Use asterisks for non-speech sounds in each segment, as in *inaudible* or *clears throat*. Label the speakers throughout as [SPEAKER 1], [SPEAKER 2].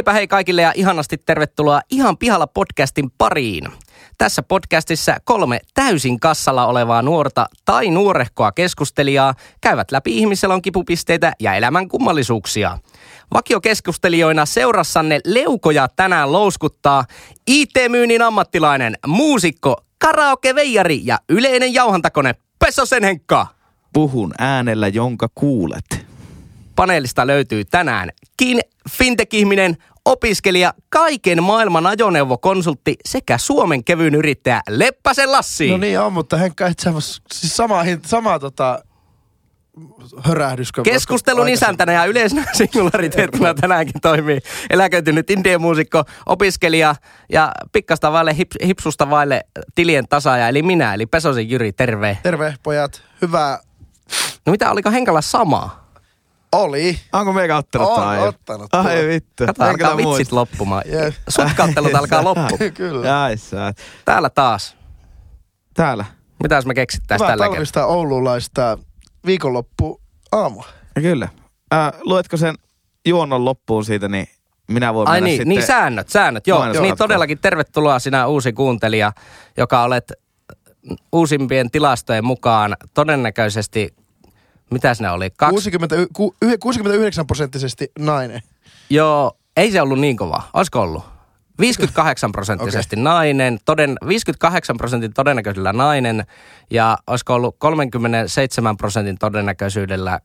[SPEAKER 1] Heipä hei kaikille ja ihanasti tervetuloa Ihan pihalla podcastin pariin. Tässä podcastissa kolme täysin kassalla olevaa nuorta tai nuorehkoa keskustelijaa käyvät läpi ihmiselon kipupisteitä ja elämän kummallisuuksia. Vakiokeskustelijoina seurassanne leukoja tänään louskuttaa IT-myynnin ammattilainen, muusikko, karaoke-veijari ja yleinen jauhantakone Pesosen Henkka.
[SPEAKER 2] Puhun äänellä, jonka kuulet.
[SPEAKER 1] Paneelista löytyy tänäänkin fintech-ihminen, opiskelija, kaiken maailman ajoneuvokonsultti sekä Suomen kevyyn yrittäjä Leppäsen Lassi.
[SPEAKER 3] No niin on, mutta Henkka, et sä siis sama, sama tota, hörähdyskö?
[SPEAKER 1] Keskustelun isäntänä ja yleisenä *laughs* singulariteettina tänäänkin toimii eläköitynyt indie-muusikko, opiskelija ja pikkasta vaille hip, hipsusta vaille tilien tasaaja, eli minä, eli Pesosen Jyri, terve.
[SPEAKER 3] Terve pojat, hyvä
[SPEAKER 1] No mitä, oliko Henkalla sama?
[SPEAKER 3] Oli.
[SPEAKER 2] Onko meikä ottanut
[SPEAKER 3] On
[SPEAKER 2] aiemmin?
[SPEAKER 3] ottanut
[SPEAKER 2] Ai
[SPEAKER 3] tuo.
[SPEAKER 2] vittu.
[SPEAKER 1] Kato,
[SPEAKER 2] En
[SPEAKER 1] alkaa vitsit
[SPEAKER 2] muista.
[SPEAKER 1] loppumaan.
[SPEAKER 3] Jep. *laughs*
[SPEAKER 1] Sutkauttelut alkaa loppu. *laughs*
[SPEAKER 3] Kyllä.
[SPEAKER 2] Ai sä.
[SPEAKER 1] Täällä taas.
[SPEAKER 2] Täällä.
[SPEAKER 1] Mitäs me keksittäis tällä kertaa?
[SPEAKER 3] talvista oululaista viikonloppu aamua.
[SPEAKER 2] Ja Kyllä. Äh, luetko sen juonnon loppuun siitä, niin minä voin
[SPEAKER 1] Ai
[SPEAKER 2] mennä
[SPEAKER 1] niin,
[SPEAKER 2] sitten...
[SPEAKER 1] niin säännöt, säännöt. Joo,
[SPEAKER 2] Mainos
[SPEAKER 1] niin todellakin tervetuloa sinä uusi kuuntelija, joka olet uusimpien tilastojen mukaan todennäköisesti, mitä ne oli? Kaksi,
[SPEAKER 3] 60, ku, yh- 69 prosenttisesti nainen.
[SPEAKER 1] Joo, ei se ollut niin kova. Olisiko ollut? 58 prosenttisesti okay. nainen, toden, 58 prosentin todennäköisyydellä nainen ja olisiko ollut 37 prosentin todennäköisyydellä,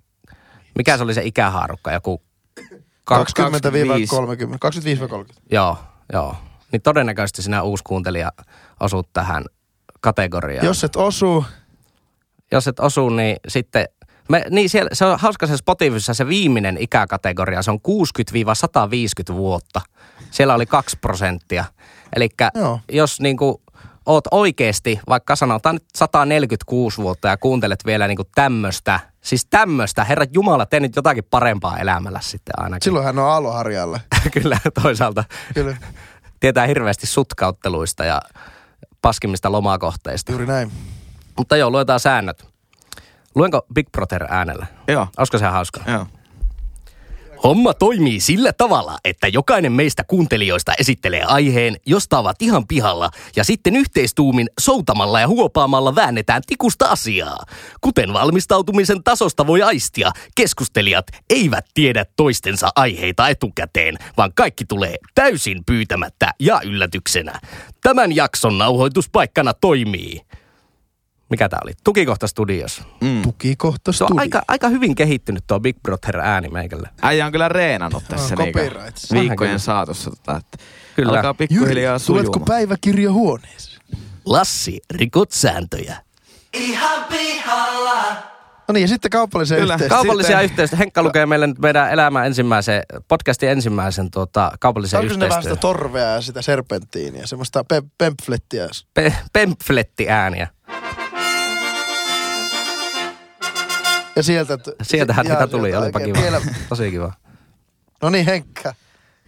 [SPEAKER 1] mikä se oli se ikähaarukka, joku
[SPEAKER 3] 20
[SPEAKER 2] 25.
[SPEAKER 3] 30 25 30
[SPEAKER 1] Joo, joo. Niin todennäköisesti sinä uusi kuuntelija osut tähän kategoriaan.
[SPEAKER 3] Jos et osu,
[SPEAKER 1] Jos et osu, niin sitten... Me, niin siellä, se on hauska se Spotifyssa se viimeinen ikäkategoria, se on 60-150 vuotta. Siellä oli 2 prosenttia. Eli jos niinku oot oikeasti, vaikka sanotaan nyt 146 vuotta ja kuuntelet vielä niinku tämmöstä, siis tämmöstä, herra Jumala, tee nyt jotakin parempaa elämällä sitten ainakin.
[SPEAKER 3] silloin hän on aloharjalla. *laughs*
[SPEAKER 1] Kyllä toisaalta
[SPEAKER 3] Kyllä,
[SPEAKER 1] tietää hirveästi sutkautteluista ja paskimmista lomakohteista.
[SPEAKER 3] juuri näin.
[SPEAKER 1] Mutta joo, luetaan säännöt. Luenko Big Brother äänellä?
[SPEAKER 2] Joo.
[SPEAKER 1] Olisiko se hauska?
[SPEAKER 2] Joo.
[SPEAKER 1] Homma toimii sillä tavalla, että jokainen meistä kuuntelijoista esittelee aiheen, josta ovat ihan pihalla, ja sitten yhteistuumin soutamalla ja huopaamalla väännetään tikusta asiaa. Kuten valmistautumisen tasosta voi aistia, keskustelijat eivät tiedä toistensa aiheita etukäteen, vaan kaikki tulee täysin pyytämättä ja yllätyksenä. Tämän jakson nauhoituspaikkana toimii. Mikä tää oli? Tukikohta Studios.
[SPEAKER 2] Mm.
[SPEAKER 3] Tukikohta
[SPEAKER 1] Se on aika, aika hyvin kehittynyt tuo Big Brother ääni meikälle.
[SPEAKER 2] Äijä on kyllä reenannut tässä
[SPEAKER 3] Ah,
[SPEAKER 2] niinkö viikkojen
[SPEAKER 1] kyllä.
[SPEAKER 2] saatossa. Tota, että
[SPEAKER 1] Kyllä.
[SPEAKER 2] Alkaa pikkuhiljaa
[SPEAKER 3] Jyri, tuletko
[SPEAKER 2] sujumaan.
[SPEAKER 3] päiväkirjahuoneeseen?
[SPEAKER 1] Lassi, rikot sääntöjä.
[SPEAKER 3] No niin, ja sitten kaupallisen
[SPEAKER 2] Kyllä.
[SPEAKER 3] yhteistyön.
[SPEAKER 1] Kaupallisia
[SPEAKER 2] Sitten-
[SPEAKER 1] yhteistyötä. Henkka lukee meille nyt meidän elämän ensimmäisen, podcastin ensimmäisen tuota, kaupallisen
[SPEAKER 3] Onko ne vähän sitä torvea ja sitä serpenttiiniä, semmoista pe- pempflettiä?
[SPEAKER 1] Pe- pempflettiääniä.
[SPEAKER 3] Ja sieltä...
[SPEAKER 1] Sieltähän
[SPEAKER 3] jaa,
[SPEAKER 1] tätä tuli,
[SPEAKER 3] sieltä
[SPEAKER 1] olipa kiva.
[SPEAKER 3] Vielä,
[SPEAKER 1] Tosi kiva.
[SPEAKER 3] no niin, Henkka.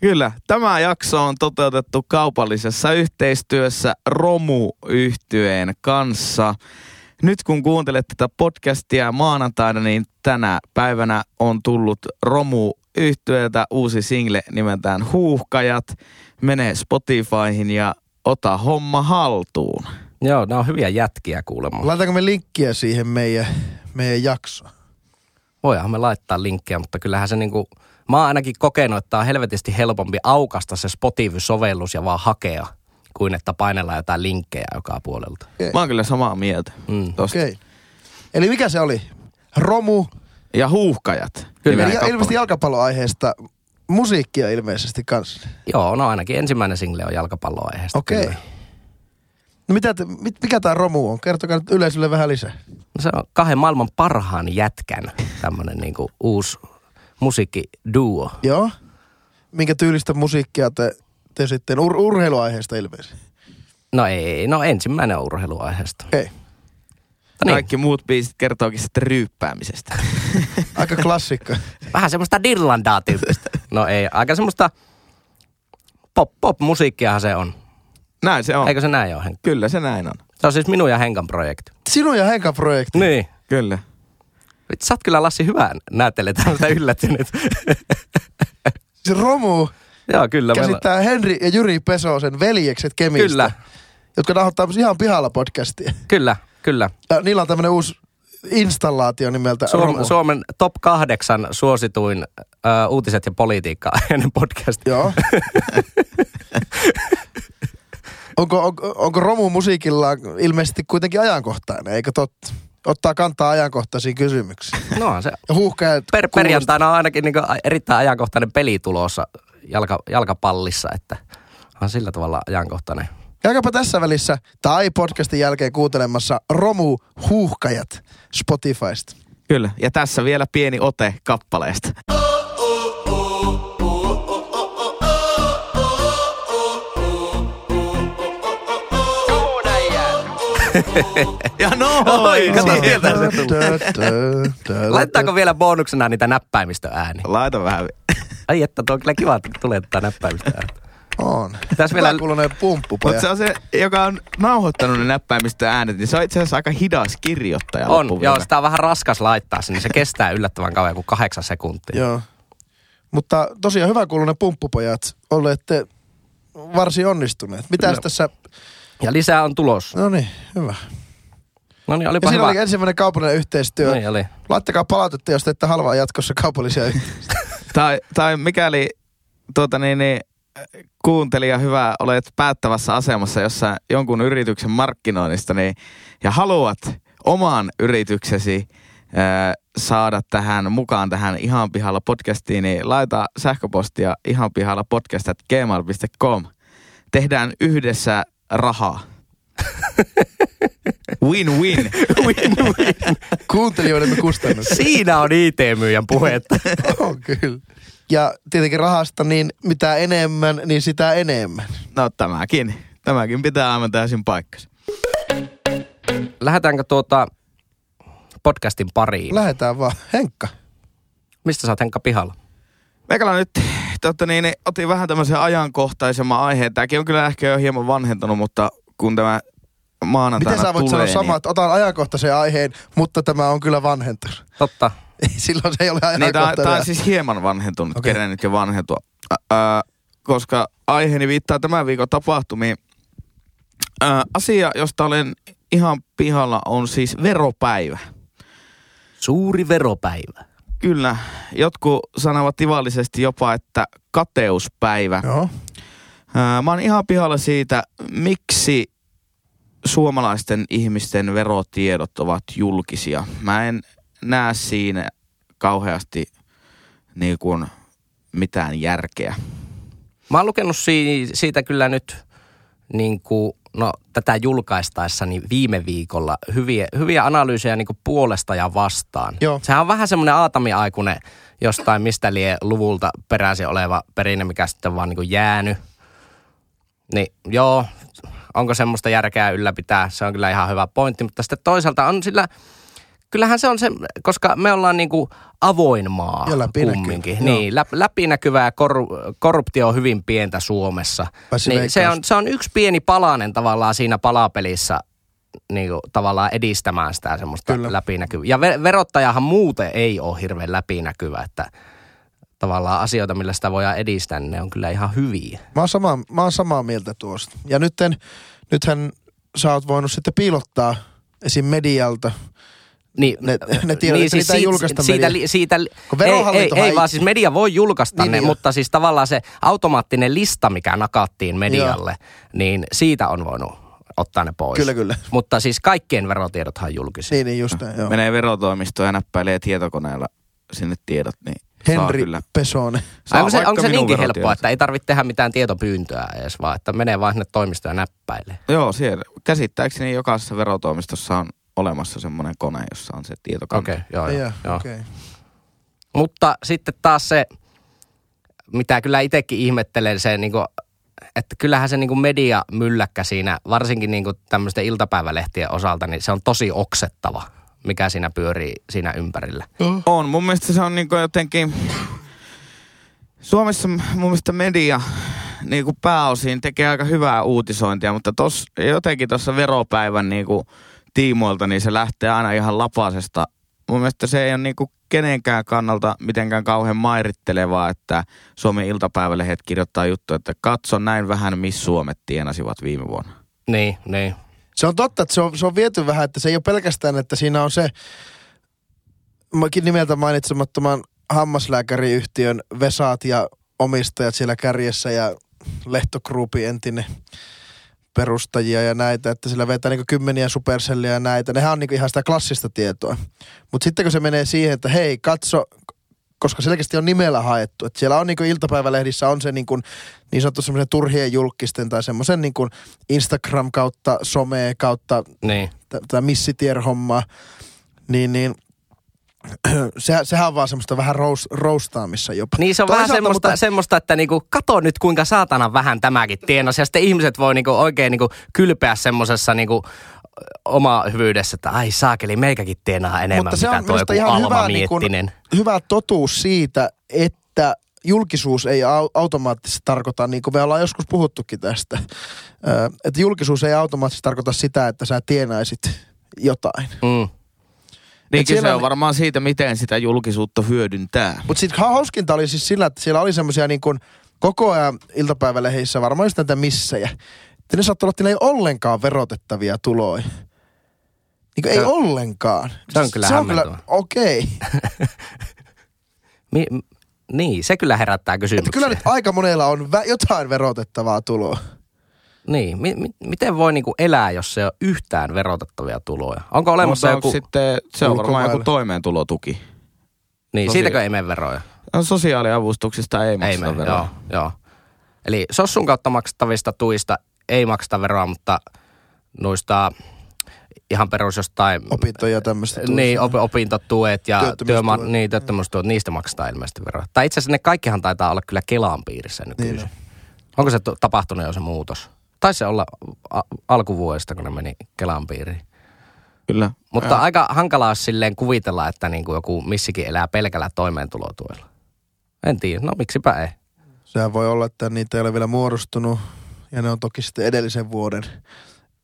[SPEAKER 2] Kyllä. Tämä jakso on toteutettu kaupallisessa yhteistyössä romu yhtyeen kanssa. Nyt kun kuuntelet tätä podcastia maanantaina, niin tänä päivänä on tullut romu yhtyeeltä uusi single nimeltään Huuhkajat. Mene Spotifyhin ja ota homma haltuun.
[SPEAKER 1] Joo, nämä on hyviä jätkiä kuulemma.
[SPEAKER 3] Laitaanko me linkkiä siihen meidän, meidän jaksoon?
[SPEAKER 1] Voidaan me laittaa linkkejä, mutta kyllähän se niinku... Mä oon ainakin kokenut, että on helvetisti helpompi aukasta se Spotify-sovellus ja vaan hakea, kuin että painellaan jotain linkkejä joka puolelta.
[SPEAKER 3] Okei.
[SPEAKER 2] Mä oon kyllä samaa mieltä.
[SPEAKER 1] Mm.
[SPEAKER 2] Tosta.
[SPEAKER 3] Okei. Eli mikä se oli? Romu.
[SPEAKER 2] Ja Huuhkajat.
[SPEAKER 1] Kyllä.
[SPEAKER 3] Eli
[SPEAKER 2] kappale.
[SPEAKER 3] ilmeisesti jalkapalloaiheesta musiikkia ilmeisesti kanssa.
[SPEAKER 1] Joo, no ainakin ensimmäinen single on jalkapalloaiheesta.
[SPEAKER 3] Okei.
[SPEAKER 1] kyllä.
[SPEAKER 3] No mitä te, mit, mikä tämä Romu on? Kertokaa nyt yleisölle vähän lisää.
[SPEAKER 1] No Se on kahden maailman parhaan jätkän tämmönen niinku uusi musiikkiduo.
[SPEAKER 3] Joo. Minkä tyylistä musiikkia te, te sitten ur, urheiluaiheesta ilmeisesti?
[SPEAKER 1] No ei, no ensimmäinen on urheiluaiheesta.
[SPEAKER 3] Okay.
[SPEAKER 1] Mutta niin,
[SPEAKER 2] Kaikki muut biisit kertookin sitten ryyppäämisestä. *laughs*
[SPEAKER 3] Aika klassikko.
[SPEAKER 1] vähän semmoista dirlandaa tyyppistä. No ei, aika semmoista pop, pop-musiikkiahan se on.
[SPEAKER 2] Näin se on.
[SPEAKER 1] Eikö se näin ole, Henkka?
[SPEAKER 2] Kyllä se näin on.
[SPEAKER 1] Se on siis minun ja Henkan projekti.
[SPEAKER 3] Sinun ja Henkan projekti.
[SPEAKER 1] Niin.
[SPEAKER 2] Kyllä.
[SPEAKER 1] Sä oot kyllä Lassi hyvä näyttelee tämmöistä yllättynyt. *laughs*
[SPEAKER 3] Se Romu
[SPEAKER 1] Joo, kyllä. meillä-
[SPEAKER 3] Käsittää Henri ja Jyri Pesosen veljekset Kemistä.
[SPEAKER 1] Kyllä,
[SPEAKER 3] Jotka nauhoittaa ihan pihalla podcastia.
[SPEAKER 1] kyllä, kyllä.
[SPEAKER 3] Ja niillä on tämmönen uusi installaatio nimeltä
[SPEAKER 1] Suom-
[SPEAKER 3] Romu.
[SPEAKER 1] Suomen top kahdeksan suosituin ö, uutiset ja politiikka ennen podcastia.
[SPEAKER 3] Joo. *laughs* onko, onko, onko Romu musiikilla ilmeisesti kuitenkin ajankohtainen, eikö totta? Ottaa kantaa ajankohtaisiin kysymyksiin.
[SPEAKER 1] No se
[SPEAKER 3] Ja huuhkajat
[SPEAKER 1] per, perjantaina on ainakin niin erittäin ajankohtainen peli tulossa jalka, jalkapallissa, että on sillä tavalla ajankohtainen.
[SPEAKER 3] Käykääpä tässä välissä tai podcastin jälkeen kuuntelemassa Romu Huuhkajat Spotifysta.
[SPEAKER 2] Kyllä. Ja tässä vielä pieni ote kappaleesta. *laughs* Ja noin!
[SPEAKER 1] Kato
[SPEAKER 2] Niin.
[SPEAKER 1] sieltä se. Laittaako vielä bonuksena niitä näppäimistöääniä?
[SPEAKER 2] Laita vähän.
[SPEAKER 1] Ai että, tuo on kyllä kiva, että tulee tätä näppäimistöääniä.
[SPEAKER 3] On.
[SPEAKER 1] Pitäis
[SPEAKER 3] Vielä kuulunen pumppupoja.
[SPEAKER 2] Mutta se on se, joka on nauhoittanut ne näppäimistä äänet, niin se on itse asiassa aika hidas kirjoittaja
[SPEAKER 1] On, joo, sitä on vähän raskas laittaa sinne. Se kestää yllättävän kauan, kuin kahdeksan sekuntia.
[SPEAKER 3] Joo. Mutta tosiaan hyvä kuulunen pumppupojat, olette varsin onnistuneet. Mitäs
[SPEAKER 1] Kyllä.
[SPEAKER 3] tässä,
[SPEAKER 1] Ja lisää on tulos.
[SPEAKER 3] no niin, hyvä.
[SPEAKER 1] No niin,
[SPEAKER 3] Ja
[SPEAKER 1] olipa
[SPEAKER 3] siinä
[SPEAKER 1] hyvä.
[SPEAKER 3] oli ensimmäinen kaupallinen yhteistyö.
[SPEAKER 1] Niin oli.
[SPEAKER 3] Laittakaa palautetta, jos teette halvaa jatkossa kaupallisia *laughs* yhteistyötä.
[SPEAKER 2] Tai, tai mikäli tuota niin, niin, kuuntelija hyvä, olet päättävässä asemassa jossain jonkun yrityksen markkinoinnista niin, ja haluat oman yrityksesi ää, saada tähän mukaan tähän Ihan pihalla podcastiin, niin laita sähköpostia ihanpihalla podcast at gmail.com. Tehdään yhdessä rahaa. Win-win. *laughs*
[SPEAKER 3] Kuuntelijoidemme kustannus.
[SPEAKER 1] Siinä on IT-myyjän puhetta. *laughs*
[SPEAKER 3] on kyllä. Ja tietenkin rahasta, niin mitä enemmän, niin sitä enemmän.
[SPEAKER 2] No tämäkin. Tämäkin pitää aivan täysin paikkansa.
[SPEAKER 1] Lähdetäänkö tuota podcastin pariin?
[SPEAKER 3] Lähetään vaan. Henkka.
[SPEAKER 1] Mistä sä oot Henkka pihalla?
[SPEAKER 2] Meikällä nyt totta niin, niin, otin vähän tämmöisen ajankohtaisemman aiheen. Tämäkin on kyllä ehkä jo hieman vanhentunut, mutta kun tämä maanantaina
[SPEAKER 3] Miten sä voit
[SPEAKER 2] tulee,
[SPEAKER 3] sanoa samat, otan ajankohtaisen aiheen, mutta tämä on kyllä vanhentunut.
[SPEAKER 1] Totta. *laughs*
[SPEAKER 3] Silloin se ei ole
[SPEAKER 2] Niin, niin tämä,
[SPEAKER 3] ajankohtainen.
[SPEAKER 2] on siis hieman vanhentunut,
[SPEAKER 3] Okei.
[SPEAKER 2] okay. kerennyt jo vanhentua. Ä, ä, koska aiheeni viittaa tämän viikon tapahtumiin. Ä, asia, josta olen ihan pihalla, on siis veropäivä.
[SPEAKER 1] Suuri veropäivä.
[SPEAKER 2] Kyllä, jotkut sanovat tivallisesti jopa, että kateuspäivä.
[SPEAKER 3] Joo.
[SPEAKER 2] Mä oon ihan pihalla siitä, miksi suomalaisten ihmisten verotiedot ovat julkisia. Mä en näe siinä kauheasti niin kuin mitään järkeä.
[SPEAKER 1] Mä oon lukenut si- siitä kyllä nyt niin kuin, no, tätä julkaistaessa niin viime viikolla hyviä, hyviä analyysejä niin kuin puolesta ja vastaan.
[SPEAKER 3] Joo.
[SPEAKER 1] Sehän on vähän semmoinen aatamiaikuinen jostain mistä lie luvulta peräisin oleva perinne, mikä sitten vaan niin kuin jäänyt. Niin joo, onko semmoista järkeä ylläpitää, se on kyllä ihan hyvä pointti, mutta sitten toisaalta on sillä, kyllähän se on se, koska me ollaan niin kuin avoin maa
[SPEAKER 3] Ja läpinäkyvä,
[SPEAKER 1] kumminkin.
[SPEAKER 3] joo.
[SPEAKER 1] Niin, lä, läpinäkyvää korru, korruptio on hyvin pientä Suomessa. Niin se, on, se on yksi pieni palanen tavallaan siinä palapelissä niin kuin, tavallaan edistämään sitä semmoista
[SPEAKER 3] Kyllä.
[SPEAKER 1] läpinäkyvää. Ja ver- verottajahan muuten ei ole hirveän läpinäkyvä, että tavallaan asioita, millä sitä voidaan edistää, niin ne on kyllä ihan hyviä.
[SPEAKER 3] Mä oon, samaa, mä oon samaa mieltä tuosta. Ja nytten, nythän sä oot voinut sitten piilottaa esim. medialta.
[SPEAKER 1] Niin,
[SPEAKER 3] Ne- ne tiedot, että niitä ei julkaista
[SPEAKER 1] siitä,
[SPEAKER 3] media-
[SPEAKER 1] siitä,
[SPEAKER 3] Kun
[SPEAKER 1] ei, ei, ei,
[SPEAKER 3] ei-
[SPEAKER 1] vaan siis media voi julkaista
[SPEAKER 3] Niin,
[SPEAKER 1] ne,
[SPEAKER 3] niin.
[SPEAKER 1] mutta siis tavallaan se automaattinen lista, mikä nakattiin medialle, niin siitä on voinut ottaa ne pois.
[SPEAKER 3] Kyllä, kyllä.
[SPEAKER 1] Mutta siis kaikkien verotiedothan on julkisia.
[SPEAKER 3] Niin, niin just näin, joo.
[SPEAKER 2] Menee verotoimistoon ja näppäilee tietokoneella sinne tiedot, niin
[SPEAKER 3] Henri
[SPEAKER 2] kyllä.
[SPEAKER 3] Pesonen.
[SPEAKER 2] Saa
[SPEAKER 1] onko se, onko se niinkin helppoa, että ei tarvitse tehdä mitään tietopyyntöä edes, vaan että menee vaan sinne toimistoon ja näppäilee?
[SPEAKER 2] Joo, siellä. Käsittääkseni jokaisessa verotoimistossa on olemassa semmoinen kone, jossa on se tietokanta.
[SPEAKER 1] Okei, joo,
[SPEAKER 3] Joo,
[SPEAKER 1] joo, joo.
[SPEAKER 3] okei.
[SPEAKER 1] Mutta sitten taas se, mitä kyllä itsekin ihmettelen, se niin kuin, että kyllähän se niin kuin media mylläkkä siinä, varsinkin niin kuin tämmöisten iltapäivälehtien osalta, niin se on tosi oksettava, mikä siinä pyörii siinä ympärillä.
[SPEAKER 2] On. Mun mielestä se on niinku jotenkin... Suomessa mun mielestä media niinku pääosin tekee aika hyvää uutisointia, mutta tos, jotenkin tuossa veropäivän niinku tiimoilta, niin se lähtee aina ihan lapasesta mun mielestä se ei ole niinku kenenkään kannalta mitenkään kauhean mairittelevaa, että Suomen iltapäivälehdet kirjoittaa juttu, että katso näin vähän, missä Suomet tienasivat viime vuonna.
[SPEAKER 1] Niin, niin.
[SPEAKER 3] Se on totta, että se on, se on viety vähän, että se ei ole pelkästään, että siinä on se mäkin nimeltä mainitsemattoman hammaslääkäriyhtiön Vesaat ja omistajat siellä kärjessä ja Lehto Groupin entinen perustajia ja näitä, että sillä vetää niin kymmeniä supercellia ja näitä. Nehän on niin ihan sitä klassista tietoa. Mutta sitten kun se menee siihen, että hei, katso, koska selkeästi on nimellä haettu. Että siellä on niin iltapäivälehdissä on se niin, kuin, niin sanottu semmoisen turhien julkisten tai semmoisen niin Instagram kautta some kautta
[SPEAKER 1] niin.
[SPEAKER 3] tämä missitier-homma. Niin, niin *clears throat* se, sehän on vaan semmoista vähän roust, roustaamissa jopa.
[SPEAKER 1] Niin se on Toisaalta, vähän semmoista, mutta... semmoista että niinku, kato nyt kuinka saatana vähän tämäkin tienasi. Ja sitten ihmiset voi niinku oikein niinku kylpeä semmoisessa niinku, oma hyvyydessä, että ai saakeli, meikäkin tienaa enemmän, Mutta se on mitä tuo ihan hyvä, niin kun,
[SPEAKER 3] hyvä totuus siitä, että julkisuus ei automaattisesti tarkoita, niin kuin me ollaan joskus puhuttukin tästä, että julkisuus ei automaattisesti tarkoita sitä, että sä tienaisit jotain.
[SPEAKER 1] Mm.
[SPEAKER 2] Niin se on varmaan siitä, miten sitä julkisuutta hyödyntää.
[SPEAKER 3] Mutta sitten hauskinta oli siis sillä, että siellä oli semmoisia niin kuin koko ajan iltapäiväleheissä varmaan just näitä missejä. Että ne saattoi olla, ei ollenkaan verotettavia tuloja. Niin kuin ei
[SPEAKER 1] no,
[SPEAKER 3] ollenkaan.
[SPEAKER 1] Se on kyllä
[SPEAKER 3] Se on kyllä, okei. Okay. *laughs*
[SPEAKER 1] Mi, niin, se kyllä herättää kysymyksiä. Että
[SPEAKER 3] kyllä nyt aika monella on vä- jotain verotettavaa tuloa.
[SPEAKER 1] Niin, mi- mi- miten voi niinku elää, jos se on yhtään verotettavia tuloja? Onko olemassa joku...
[SPEAKER 2] Sitten, se on varmaan joku toimeentulotuki.
[SPEAKER 1] Niin, Sosia- siitäkö ei mene veroja?
[SPEAKER 2] No, sosiaaliavustuksista ei makseta
[SPEAKER 1] ei
[SPEAKER 2] veroa.
[SPEAKER 1] Joo, joo. Eli sossun kautta maksettavista tuista ei makseta veroa, mutta noista ihan perus jostain...
[SPEAKER 3] Opintoja tämmöistä.
[SPEAKER 1] Niin, op, opintotuet ja työma, niin, työttömyystuet, niistä maksetaan ilmeisesti veroa. Tai itse asiassa ne kaikkihan taitaa olla kyllä Kelaan piirissä nykyisin. Niin. Onko se tapahtunut jo se muutos? Taisi se olla a- alkuvuodesta, kun ne meni Kelan piiriin.
[SPEAKER 2] Kyllä.
[SPEAKER 1] Mutta ja. aika hankalaa silleen kuvitella, että niin kuin joku missikin elää pelkällä toimeentulotuella. En tiedä, no miksipä ei.
[SPEAKER 3] Sehän voi olla, että niitä ei ole vielä muodostunut ja ne on toki sitten edellisen vuoden,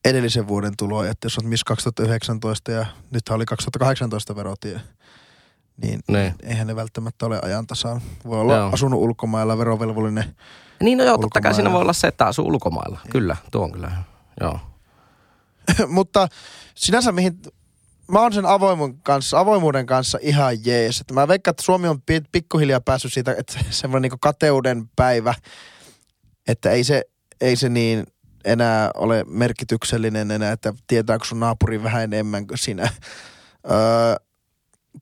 [SPEAKER 3] edellisen vuoden tuloja. Että jos on missä 2019 ja nyt oli 2018 verotie, niin ne. eihän ne välttämättä ole ajantasaan. Voi olla Joo. asunut ulkomailla verovelvollinen
[SPEAKER 1] niin no joo, totta kai siinä voi olla se, että asuu ulkomailla. Niin. Kyllä, tuo on kyllä, joo. *laughs*
[SPEAKER 3] Mutta sinänsä mihin, mä oon sen avoimun kanssa, avoimuuden kanssa ihan jees. Että mä veikkaan, että Suomi on pikkuhiljaa päässyt siitä, että semmoinen niin kateuden päivä, että ei se, ei se niin enää ole merkityksellinen enää, että tietääkö sun naapuri vähän enemmän kuin sinä. Öö,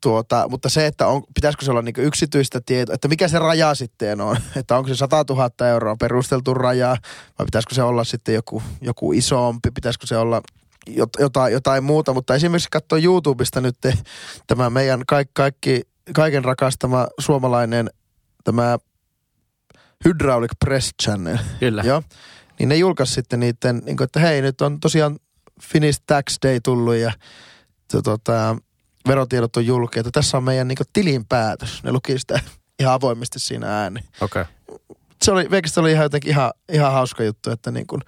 [SPEAKER 3] Tuota, mutta se, että on, pitäisikö se olla niin yksityistä tietoa, että mikä se raja sitten on, *laughs* että onko se 100 000 euroa perusteltu raja vai pitäisikö se olla sitten joku, joku isompi, pitäisikö se olla jotain, jotain muuta, mutta esimerkiksi katsoa YouTubesta nyt tämä meidän kaikki, kaikki, kaiken rakastama suomalainen tämä Hydraulic Press Channel.
[SPEAKER 1] Kyllä.
[SPEAKER 3] Joo. Niin ne julkaisi sitten niiden, niin kuin, että hei nyt on tosiaan Finnish Tax Day tullut ja tota, verotiedot on julkeita. Tässä on meidän niin tilinpäätös. Ne luki sitä ihan avoimesti siinä ääni.
[SPEAKER 1] Okei. Okay.
[SPEAKER 3] Se oli, se oli ihan jotenkin ihan, ihan hauska juttu, että niin kuin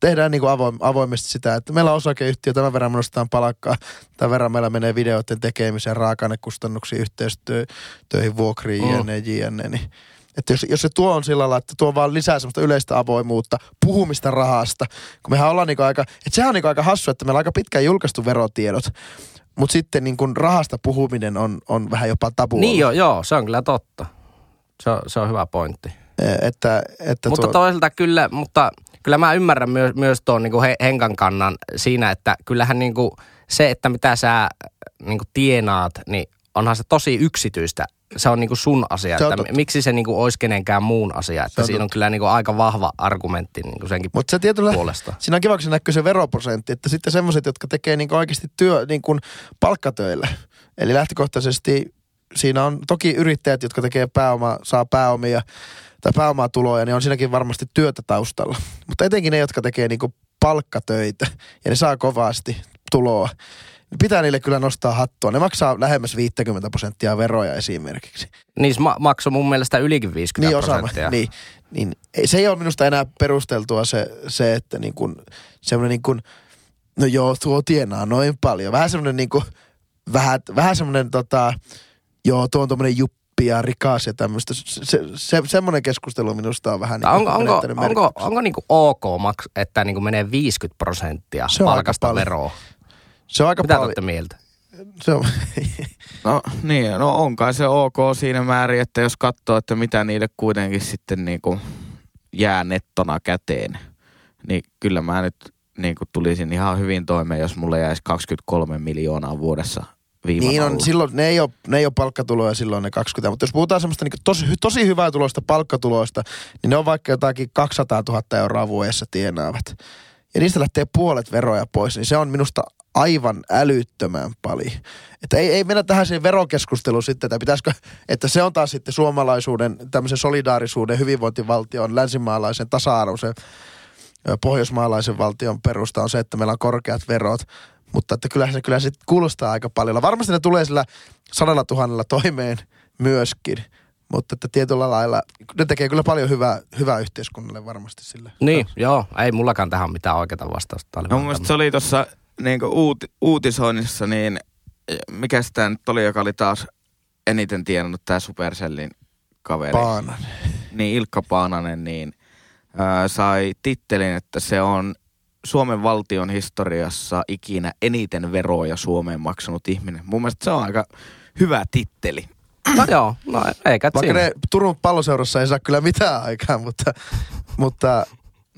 [SPEAKER 3] tehdään niin kuin avoim, avoimesti sitä, että meillä on osakeyhtiö, tämän verran me nostetaan palkkaa, tämän verran meillä menee videoiden tekemiseen, raaka-ainekustannuksiin, yhteistyötöihin, vuokriin, mm. jne, jne. Niin, että jos, jos se tuo on sillä lailla, että tuo vaan lisää semmoista yleistä avoimuutta, puhumista rahasta, kun mehän ollaan niin aika, että sehän on niin aika hassu, että meillä on aika pitkään julkaistu verotiedot, mutta sitten niin kun rahasta puhuminen on, on vähän jopa tabu.
[SPEAKER 1] Niin joo, joo, se on kyllä totta. Se on, se on hyvä pointti.
[SPEAKER 3] E, että, että
[SPEAKER 1] mutta tuo... toisaalta kyllä, mutta kyllä mä ymmärrän myös, myös tuon niin Henkan kannan siinä, että kyllähän niin kuin se, että mitä sä niin kuin tienaat, niin onhan se tosi yksityistä se on niinku sun asia, se että miksi se niinku olisi kenenkään muun asia. Että on siinä on kyllä niinku aika vahva argumentti niinku senkin Mut se tietyllä, puolesta. *laughs*
[SPEAKER 3] Siinä on kiva, kun se näkyy se veroprosentti, että sitten semmoiset, jotka tekee niinku oikeasti työ niinku palkkatöillä. Eli lähtökohtaisesti siinä on toki yrittäjät, jotka tekee pääoma, saa pääomia tai pääomaa tuloja, niin on siinäkin varmasti työtä taustalla. Mutta etenkin ne, jotka tekee niinku palkkatöitä ja ne saa kovasti tuloa, pitää niille kyllä nostaa hattua. Ne maksaa lähemmäs 50 prosenttia veroja esimerkiksi.
[SPEAKER 1] Niin ma- makso mun mielestä ylikin 50 niin, prosenttia.
[SPEAKER 3] Niin, niin se ei ole minusta enää perusteltua se, se että niin kuin, semmoinen niin kuin, no joo, tuo tienaa noin paljon. Vähän semmoinen niin kuin vähän, vähän semmoinen tota, joo, tuo on tommonen juppi ja rikas ja tämmöistä. Se, se, se, semmoinen keskustelu minusta on vähän niin
[SPEAKER 1] onko, onko, onko, onko niin kuin ok, maks, että niin kuin menee 50 prosenttia
[SPEAKER 3] Se
[SPEAKER 1] palkasta veroa?
[SPEAKER 3] Se on aika
[SPEAKER 1] Mitä
[SPEAKER 3] paljon.
[SPEAKER 1] mieltä?
[SPEAKER 3] Se on, *laughs*
[SPEAKER 2] No niin, no on kai se ok siinä määrin, että jos katsoo, että mitä niille kuitenkin sitten niinku jää nettona käteen, niin kyllä mä nyt niinku tulisin ihan hyvin toimeen, jos mulle jäisi 23 miljoonaa vuodessa viivan
[SPEAKER 3] niin on,
[SPEAKER 2] alla.
[SPEAKER 3] silloin ne ei, ole, ne ei ole palkkatuloja silloin ne 20, mutta jos puhutaan semmoista niin tosi, tosi hyvää tulosta palkkatuloista, niin ne on vaikka jotakin 200 000 euroa vuodessa tienaavat. Ja niistä lähtee puolet veroja pois, niin se on minusta aivan älyttömän paljon. Että ei, ei mennä tähän siihen verokeskusteluun sitten, että pitäisikö, että se on taas sitten suomalaisuuden, tämmöisen solidaarisuuden, hyvinvointivaltion, länsimaalaisen, tasa-arvoisen, pohjoismaalaisen valtion perusta on se, että meillä on korkeat verot. Mutta että kyllähän se, kyllä se kuulostaa aika paljon. Varmasti ne tulee sillä sadalla tuhannella toimeen myöskin. Mutta että tietyllä lailla, ne tekee kyllä paljon hyvää, hyvää yhteiskunnalle varmasti sillä.
[SPEAKER 1] Niin, joo. Ei mullakaan tähän mitään oikeaa vastausta.
[SPEAKER 2] No mun mielestä se oli tuossa niinku uuti, uutisoinnissa, niin mikä tämä nyt oli, joka oli taas eniten tienannut, tämä Supercellin kaveri.
[SPEAKER 3] Paanan.
[SPEAKER 2] niin Ilkka Paananen niin, ää, sai tittelin, että se on Suomen valtion historiassa ikinä eniten veroja Suomeen maksanut ihminen. Mun mielestä se on aika hyvä titteli.
[SPEAKER 1] No joo, no eikä
[SPEAKER 3] Vaikka
[SPEAKER 1] siinä.
[SPEAKER 3] ne Turun palloseurassa ei saa kyllä mitään aikaa, mutta, mutta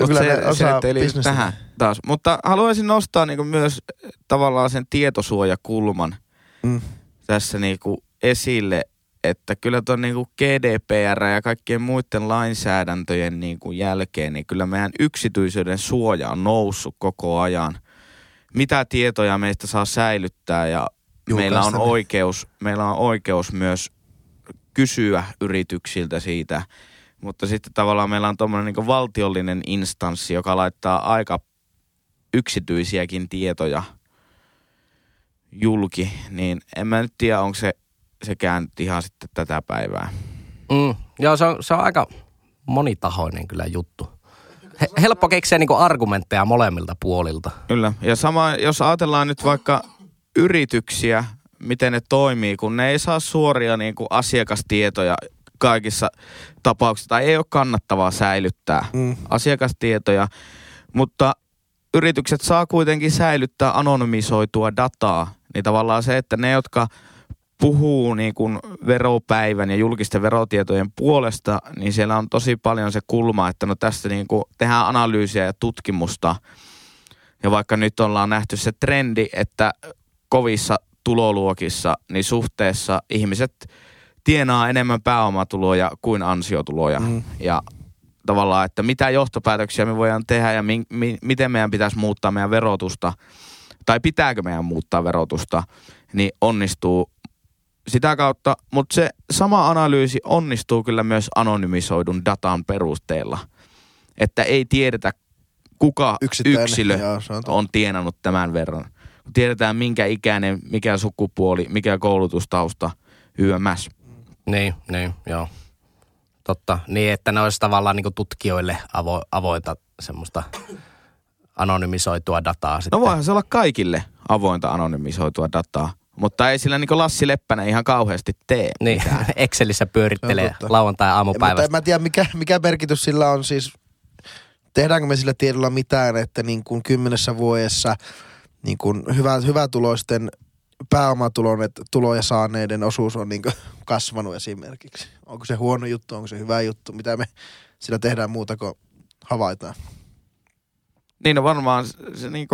[SPEAKER 2] Mutta
[SPEAKER 3] kyllä
[SPEAKER 2] se,
[SPEAKER 3] ne
[SPEAKER 2] se
[SPEAKER 3] osaa bisnestä.
[SPEAKER 2] tähän taas. Mutta haluaisin nostaa niinku myös eh, tavallaan sen tietosuojakulman
[SPEAKER 3] Mm.
[SPEAKER 2] tässä niinku esille, että kyllä tuon niinku GDPR ja kaikkien muiden lainsäädäntöjen niinku jälkeen, niin kyllä meidän yksityisyyden suoja on noussut koko ajan. Mitä tietoja meistä saa säilyttää ja meillä on, oikeus, meillä on oikeus myös kysyä yrityksiltä siitä, mutta sitten tavallaan meillä on tuommoinen niin valtiollinen instanssi, joka laittaa aika yksityisiäkin tietoja julki, niin en mä nyt tiedä, onko se sekään nyt ihan sitten tätä päivää.
[SPEAKER 1] Mm, joo, se on, se on aika monitahoinen kyllä juttu. He, helppo keksiä niinku argumentteja molemmilta puolilta.
[SPEAKER 2] Kyllä. Ja sama, jos ajatellaan nyt vaikka yrityksiä, miten ne toimii, kun ne ei saa suoria niin kuin asiakastietoja kaikissa tapauksissa, tai ei ole kannattavaa säilyttää
[SPEAKER 3] Mm.
[SPEAKER 2] asiakastietoja, mutta yritykset saa kuitenkin säilyttää anonymisoitua dataa, niin tavallaan se, että ne, jotka puhuu niin kuin veropäivän ja julkisten verotietojen puolesta, niin siellä on tosi paljon se kulma, että no tästä niin kuin tehdään analyysiä ja tutkimusta. Ja vaikka nyt ollaan nähty se trendi, että kovissa tuloluokissa, niin suhteessa ihmiset tienaa enemmän pääomatuloja kuin ansiotuloja.
[SPEAKER 3] Mm.
[SPEAKER 2] Ja tavallaan, että mitä johtopäätöksiä me voidaan tehdä ja mi- mi- miten meidän pitäisi muuttaa meidän verotusta, tai pitääkö meidän muuttaa verotusta, niin onnistuu sitä kautta, mutta se sama analyysi onnistuu kyllä myös anonymisoidun datan perusteella. Että ei tiedetä, kuka
[SPEAKER 3] Yksittäinen,
[SPEAKER 2] yksilö
[SPEAKER 3] joo, se on
[SPEAKER 2] on tienannut tämän verran. Kun tiedetään minkä ikäinen, mikä sukupuoli, mikä koulutustausta, YMS.
[SPEAKER 1] Niin, niin, joo. Totta. Niin, että ne olisi tavallaan niinku tutkijoille avo, avointa semmoista anonymisoitua dataa sitten.
[SPEAKER 2] No voihan se olla kaikille avointa anonymisoitua dataa, mutta ei sillä niin Lassi Leppänen ihan kauheasti tee.
[SPEAKER 1] Niin, *laughs* Excelissä pyörittelee
[SPEAKER 3] Se on totta.
[SPEAKER 1] lauantai
[SPEAKER 3] Mutta en mä tiedä, mikä, mikä merkitys sillä on siis, tehdäänkö me sillä tiedolla mitään, että niin kuin kymmenessä vuodessa niin kuin hyvä, hyvätuloisten pääomatulon että tuloja saaneiden osuus on niin kuin kasvanut esimerkiksi. Onko se huono juttu, onko se hyvä juttu, mitä me sillä tehdään muuta kuin havaitaan.
[SPEAKER 2] Niin no varmaan se, niin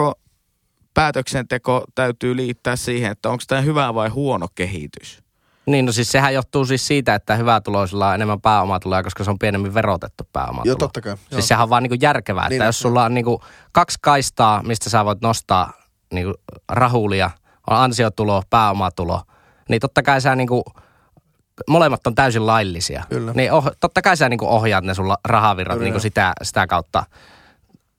[SPEAKER 2] päätöksenteko täytyy liittää siihen, että onko tämä hyvä vai huono kehitys.
[SPEAKER 1] Niin, no siis sehän johtuu siis siitä, että hyvätuloisilla on enemmän pääomatuloja, koska se on pienemmin verotettu pääomatulo.
[SPEAKER 3] Joo, totta kai. Joo.
[SPEAKER 1] Siis sehän on vaan niinku järkevää, että
[SPEAKER 3] Niin,
[SPEAKER 1] jos sulla on niinku kaksi kaistaa, mistä sä voit nostaa niinku rahulia, on ansiotulo, pääomatulo, niin totta kai sä niinku, molemmat on täysin laillisia.
[SPEAKER 3] Kyllä.
[SPEAKER 1] Niin oh, totta kai sä niinku ohjaat ne sulla rahavirrat
[SPEAKER 3] Kyllä.
[SPEAKER 1] niinku sitä, sitä kautta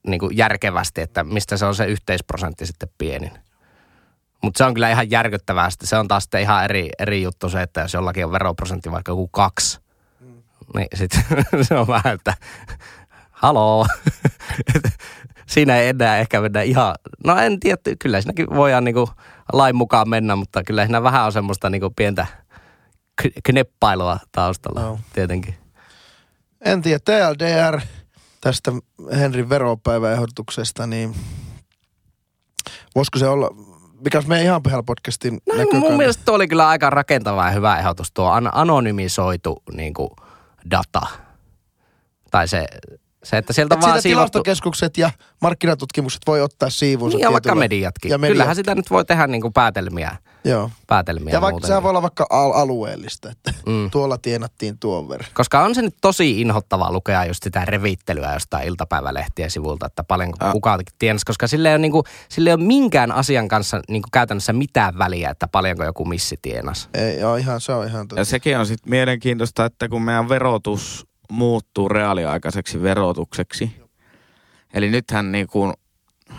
[SPEAKER 1] niinku järkevästi, että mistä se on se yhteisprosentti sitten pienin. Mutta se on kyllä ihan järkyttävää. Sitten se on taas sitten ihan eri, eri juttu se, että jos jollakin on veroprosentti vaikka joku kaksi, niin sitten *laughs* se on vähän, että haloo. *laughs* siinä ei enää ehkä mennä ihan, no en tiedä, kyllä siinäkin voidaan niinku lain mukaan mennä, mutta kyllä siinä vähän on semmoista niinku pientä k- kneppailua taustalla
[SPEAKER 3] Joo.
[SPEAKER 1] tietenkin.
[SPEAKER 3] En tiedä, TLDR tästä Henrin veropäiväehdotuksesta, niin voisiko se olla, mikä olisi meidän ihan podcastin
[SPEAKER 1] No,
[SPEAKER 3] näkökanta?
[SPEAKER 1] mun mielestä tuo oli kyllä aika rakentava ja hyvä ehdotus tuo an- anonymisoitu niinku, data. Tai se, se että sieltä
[SPEAKER 3] Et
[SPEAKER 1] vaan
[SPEAKER 3] siitä
[SPEAKER 1] siivottu...
[SPEAKER 3] tilastokeskukset ja markkinatutkimukset voi ottaa siivunsa.
[SPEAKER 1] Niin, ja vaikka mediatkin.
[SPEAKER 3] Ja mediat.
[SPEAKER 1] Kyllähän sitä nyt voi tehdä niinku päätelmiä.
[SPEAKER 3] Joo.
[SPEAKER 1] päätelmiä
[SPEAKER 3] Ja vaikka
[SPEAKER 1] muuten.
[SPEAKER 3] sehän voi olla vaikka al- alueellista, että
[SPEAKER 1] Mm.
[SPEAKER 3] tuolla tienattiin tuon verran.
[SPEAKER 1] Koska on se nyt tosi inhottavaa lukea just sitä revittelyä jostain iltapäivälehtien sivulta, että paljonko
[SPEAKER 2] Ah.
[SPEAKER 1] kukaan tienasi, koska sille ei ole, niinku, sille ei ole minkään asian kanssa niinku käytännössä mitään väliä, että paljonko joku missi tienas.
[SPEAKER 3] Ei, joo, ihan, se on ihan
[SPEAKER 2] Ja
[SPEAKER 3] totta.
[SPEAKER 2] sekin on sitten mielenkiintoista, että kun meidän verotus muuttuu reaaliaikaiseksi verotukseksi. Eli nythän niin kuin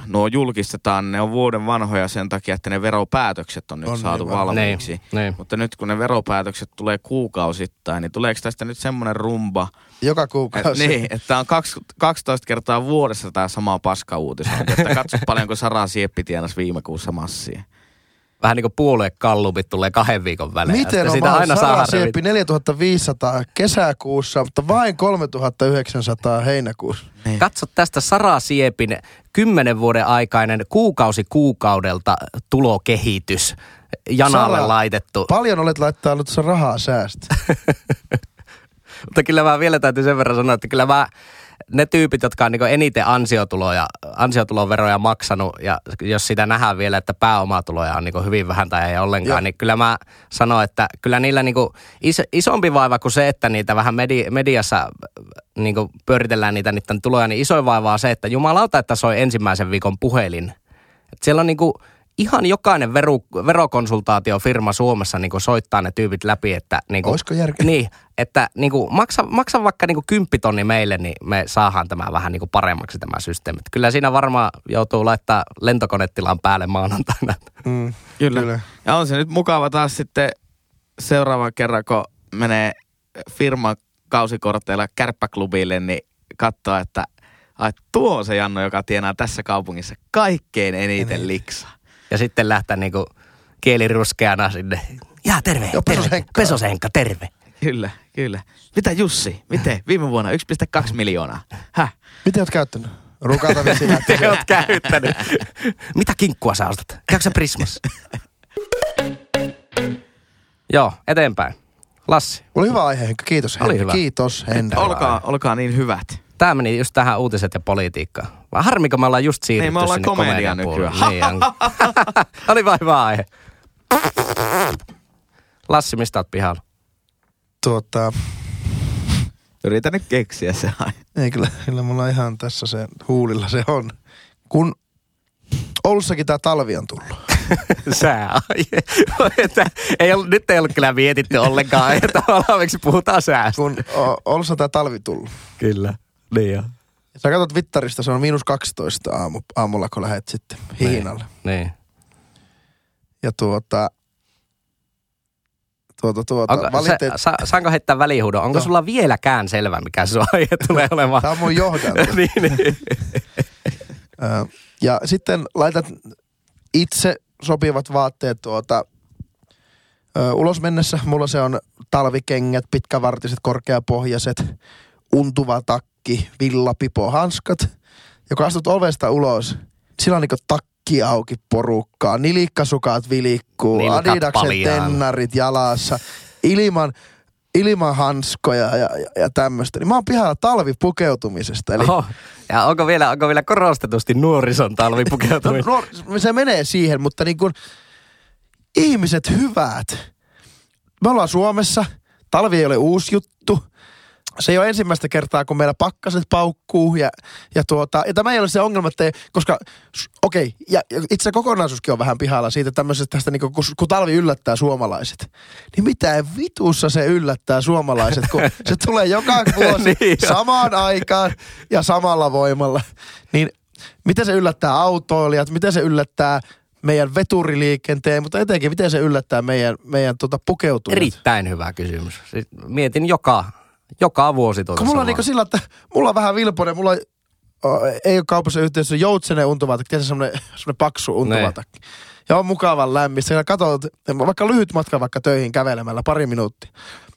[SPEAKER 2] nuo julkistetaan, ne on vuoden vanhoja sen takia, että ne veropäätökset on nyt
[SPEAKER 3] On niin
[SPEAKER 2] saatu
[SPEAKER 3] vanhoja.
[SPEAKER 2] valmiiksi.
[SPEAKER 1] Niin, niin.
[SPEAKER 2] Mutta nyt kun ne veropäätökset tulee kuukausittain, niin tuleeko tästä nyt semmoinen rumba,
[SPEAKER 3] Joka
[SPEAKER 2] et,
[SPEAKER 3] kuukausi.
[SPEAKER 2] niin, että on kaksi, 12 kertaa vuodessa tämä sama paskauutisointi, että katso *laughs* paljonko Sara Sieppi tienasi viime kuussa massia.
[SPEAKER 1] Vähän niin kuin puoluekallupit tulee kahden viikon välein.
[SPEAKER 3] Miten on
[SPEAKER 1] siitä
[SPEAKER 3] vaan
[SPEAKER 1] aina
[SPEAKER 3] Sara
[SPEAKER 1] saa
[SPEAKER 3] Sieppi 4500 kesäkuussa, mutta vain 3900 heinäkuussa.
[SPEAKER 2] Niin.
[SPEAKER 1] Katso tästä Sara Siepin kymmenen vuoden aikainen kuukausi kuukaudelta tulokehitys janalle
[SPEAKER 3] Sara,
[SPEAKER 1] laitettu.
[SPEAKER 3] Paljon olet laittanut rahaa säästä. *laughs*
[SPEAKER 1] Mutta kyllä mä vielä täytyy sen verran sanoa, että kyllä mä ne tyypit, jotka on niin eniten ansiotuloja, ansiotuloveroja maksanut, ja jos sitä nähdään vielä, että pääomatuloja on niin hyvin vähän tai ei ollenkaan,
[SPEAKER 3] Joo.
[SPEAKER 1] Niin kyllä mä sanon, että kyllä niillä niin is, isompi vaiva kuin se, että niitä vähän medi, mediassa niin pyöritellään niitä niiden tuloja, niin isoin vaiva on se, että jumalauta, että soi ensimmäisen viikon puhelin. Et siellä on niin ihan jokainen veru, verokonsultaatiofirma Suomessa niin soittaa ne tyypit läpi, että niin
[SPEAKER 3] Olisiko järkeä?
[SPEAKER 1] niin, että niin kuin, maksa, maksa vaikka niin kuin kymppitonni meille, niin me saadaan tämä vähän niin kuin paremmaksi tämä systeemi. Että Kyllä siinä varmaan joutuu laittaa lentokonetilan päälle maanantaina.
[SPEAKER 3] Mm,
[SPEAKER 2] Kyllä.
[SPEAKER 3] Kyllä.
[SPEAKER 2] Ja on se nyt mukava taas sitten seuraavan kerran, kun menee firman kausikorteilla kärppäklubille, niin katsoa, että ai, tuo on se Janno, joka tienaa tässä kaupungissa kaikkein eniten liksaa.
[SPEAKER 1] Ja sitten lähtee niin kuin kieliruskeana sinne. Ja terve,
[SPEAKER 3] Joo,
[SPEAKER 1] terve.
[SPEAKER 3] Pesosenkka.
[SPEAKER 1] Terve.
[SPEAKER 2] Kyllä, kyllä. Mitä Jussi? Miten? Viime vuonna 1,2 miljoonaa. Häh?
[SPEAKER 3] Miten oot käyttänyt? Rukata vitsi lähti *laughs*
[SPEAKER 1] Te oot käyttänyt. Mitä kinkkua sä ostat? Käykö sä Prismas? Joo, eteenpäin. Lassi.
[SPEAKER 3] Oli hyvä aihe, Henkka. Kiitos,
[SPEAKER 1] Oli hyvä.
[SPEAKER 3] Kiitos, Henri.
[SPEAKER 2] Olkaa, olkaa niin hyvät.
[SPEAKER 1] Tämä meni just tähän uutiset ja politiikkaan. Vai harmiko me ollaan just siirrytty
[SPEAKER 2] Niin, me ollaan
[SPEAKER 1] sinne
[SPEAKER 2] komedia nykyään.
[SPEAKER 1] Niin, on. *laughs* Oli vaan hyvä aihe. Lassi, mistä oot pihalla?
[SPEAKER 3] Tuota,
[SPEAKER 2] Yritän nyt keksiä se aina.
[SPEAKER 3] ei kyllä, kyllä mulla ihan tässä se huulilla se on. Kun Oulussakin tää talvi on tullut. *laughs*
[SPEAKER 1] Että ei ollut, nyt ei ollut kyllä mietitty ollenkaan, että miksi puhutaan säästä.
[SPEAKER 3] Kun o- Oulussa tää talvi tullut.
[SPEAKER 1] Kyllä. Niin jo.
[SPEAKER 3] Sä katsot Vittarista, se on miinus 12 aamu, aamulla, kun lähdet sitten hiinalle.
[SPEAKER 1] Niin.
[SPEAKER 3] Ja tuota, tuota, tuota,
[SPEAKER 1] Onko,
[SPEAKER 3] valite-
[SPEAKER 1] sa, saanko heittää välihuudon? Onko
[SPEAKER 3] Joo.
[SPEAKER 1] sulla vieläkään selvä, mikä se aihe *laughs* tulee olemaan?
[SPEAKER 3] Tää on mun johdanto. *laughs*
[SPEAKER 1] niin, niin.
[SPEAKER 3] Ja sitten laitat itse sopivat vaatteet tuota, ö, ulos mennessä. Mulla se on talvikengät, pitkävartiset, korkeapohjaiset, untuva takki, villapipo, hanskat. Ja kun astut ovesta ulos, sillä on niinku takki auki porukkaa, nilikkasukat vilikkuu,
[SPEAKER 1] Nilkat
[SPEAKER 3] adidaksen
[SPEAKER 1] paljaan.
[SPEAKER 3] tennarit jalassa, ilman, ilman hanskoja ja, ja, ja tämmöistä. Niin mä oon pihalla talvipukeutumisesta. Eli
[SPEAKER 1] Oho. Ja onko vielä, onko vielä korostetusti nuorison talvipukeutuminen? *laughs*
[SPEAKER 3] No, no, se menee siihen, mutta niin kuin ihmiset hyvät. Me ollaan Suomessa, talvi ei ole uusi juttu. Se ei ole ensimmäistä kertaa, kun meillä pakkaset paukkuu ja, ja, tuota, ja tämä ei ole se ongelma, että ei, koska okei, okay, ja, ja itse kokonaisuuskin on vähän pihalla siitä tämmöisestä tästä, niin kun, kun talvi yllättää suomalaiset. Niin mitä vitussa se yllättää suomalaiset, kun *laughs* se tulee joka vuosi
[SPEAKER 1] Niin jo.
[SPEAKER 3] samaan aikaan ja samalla voimalla. Niin miten se yllättää autoilijat, miten se yllättää meidän veturiliikenteen, mutta etenkin miten se yllättää meidän, meidän tota pukeutumista.
[SPEAKER 1] Erittäin hyvä kysymys. Siis mietin joka, joka vuosi tuota
[SPEAKER 3] mulla on niinku sillä, että mulla on vähän vilponen, mulla ei ole kaupassa yhteydessä joutsenen untuvatakki, tiedätkö semmoinen, semmoinen paksu untuvatakki. Ja on mukavan lämmin. Sä katsot, vaikka lyhyt matka vaikka töihin kävelemällä, pari minuuttia.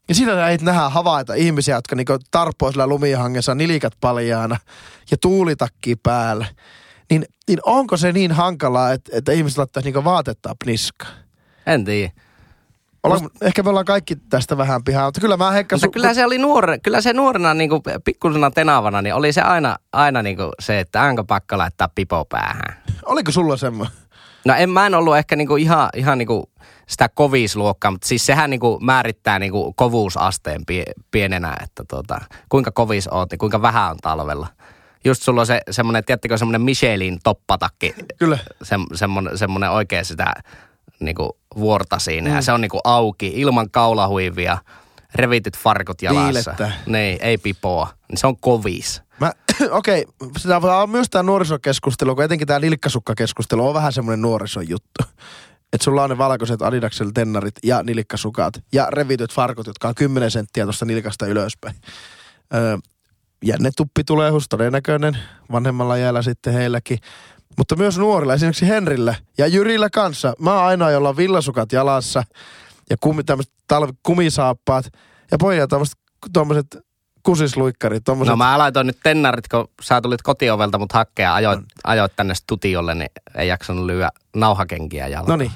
[SPEAKER 3] Ja siinä sä et nähdä havaita ihmisiä, jotka niinku tarppoo sillä lumihangessa nilikat paljaana ja tuulitakki päällä. Niin, niin onko se niin hankalaa, että, että ihmiset laittaisi niinku vaatetta niskaan?
[SPEAKER 1] En tiedä.
[SPEAKER 3] Ollaan, ehkä me ollaan kaikki tästä vähän pihaa, mutta kyllä mä Heikka...
[SPEAKER 1] Mutta
[SPEAKER 3] su-
[SPEAKER 1] kyllä se oli nuore, kyllä se nuorena niin kuin pikkusena tenavana, niin oli se aina, aina niin kuin se, että onko pakko laittaa pipo päähän.
[SPEAKER 3] Oliko sulla semmoinen?
[SPEAKER 1] No en, mä en ollut ehkä niinku ihan, ihan niinku sitä kovisluokkaa, mutta siis sehän niinku määrittää niinku kovuusasteen pie, pienenä, että tota, kuinka kovis oot, niin kuinka vähän on talvella. Just sulla on se semmoinen, tiedättekö, semmoinen Michelin toppatakki,
[SPEAKER 3] Kyllä.
[SPEAKER 1] se, semmoinen, semmoinen oikein sitä niinku vuorta siinä. Mm. Ja se on niinku auki, ilman kaulahuivia, revityt farkut jalassa.
[SPEAKER 3] Viilettä.
[SPEAKER 1] Niin, ei pipoa. Niin se on kovis.
[SPEAKER 3] Mä, *clears throat* okei, okay, sitä on myös tämä nuorisokeskustelu, kun etenkin tämä nilkkasukkakeskustelu on vähän semmoinen nuorison juttu. *laughs* Että sulla on ne valkoiset Adidaksel tennarit ja nilkkasukat ja revityt farkut, jotka on 10 senttiä tuosta nilkasta ylöspäin. Öö, jännetuppi tulehus, todennäköinen vanhemmalla jäällä sitten heilläkin. Mutta myös nuorilla, esimerkiksi Henrillä ja Jyrillä kanssa. Mä oon ainoa, jolla on villasukat jalassa ja kumi, talvi, kumisaappaat. Ja pojat tämmöiset tuommoiset kusisluikkarit. Tommoset,
[SPEAKER 1] No mä laitoin nyt tennarit, kun sä tulit kotiovelta mut hakkea ajoit, ajoit tänne studiolle, niin ei jaksanut lyödä nauhakenkiä jalkaan.
[SPEAKER 3] no niin.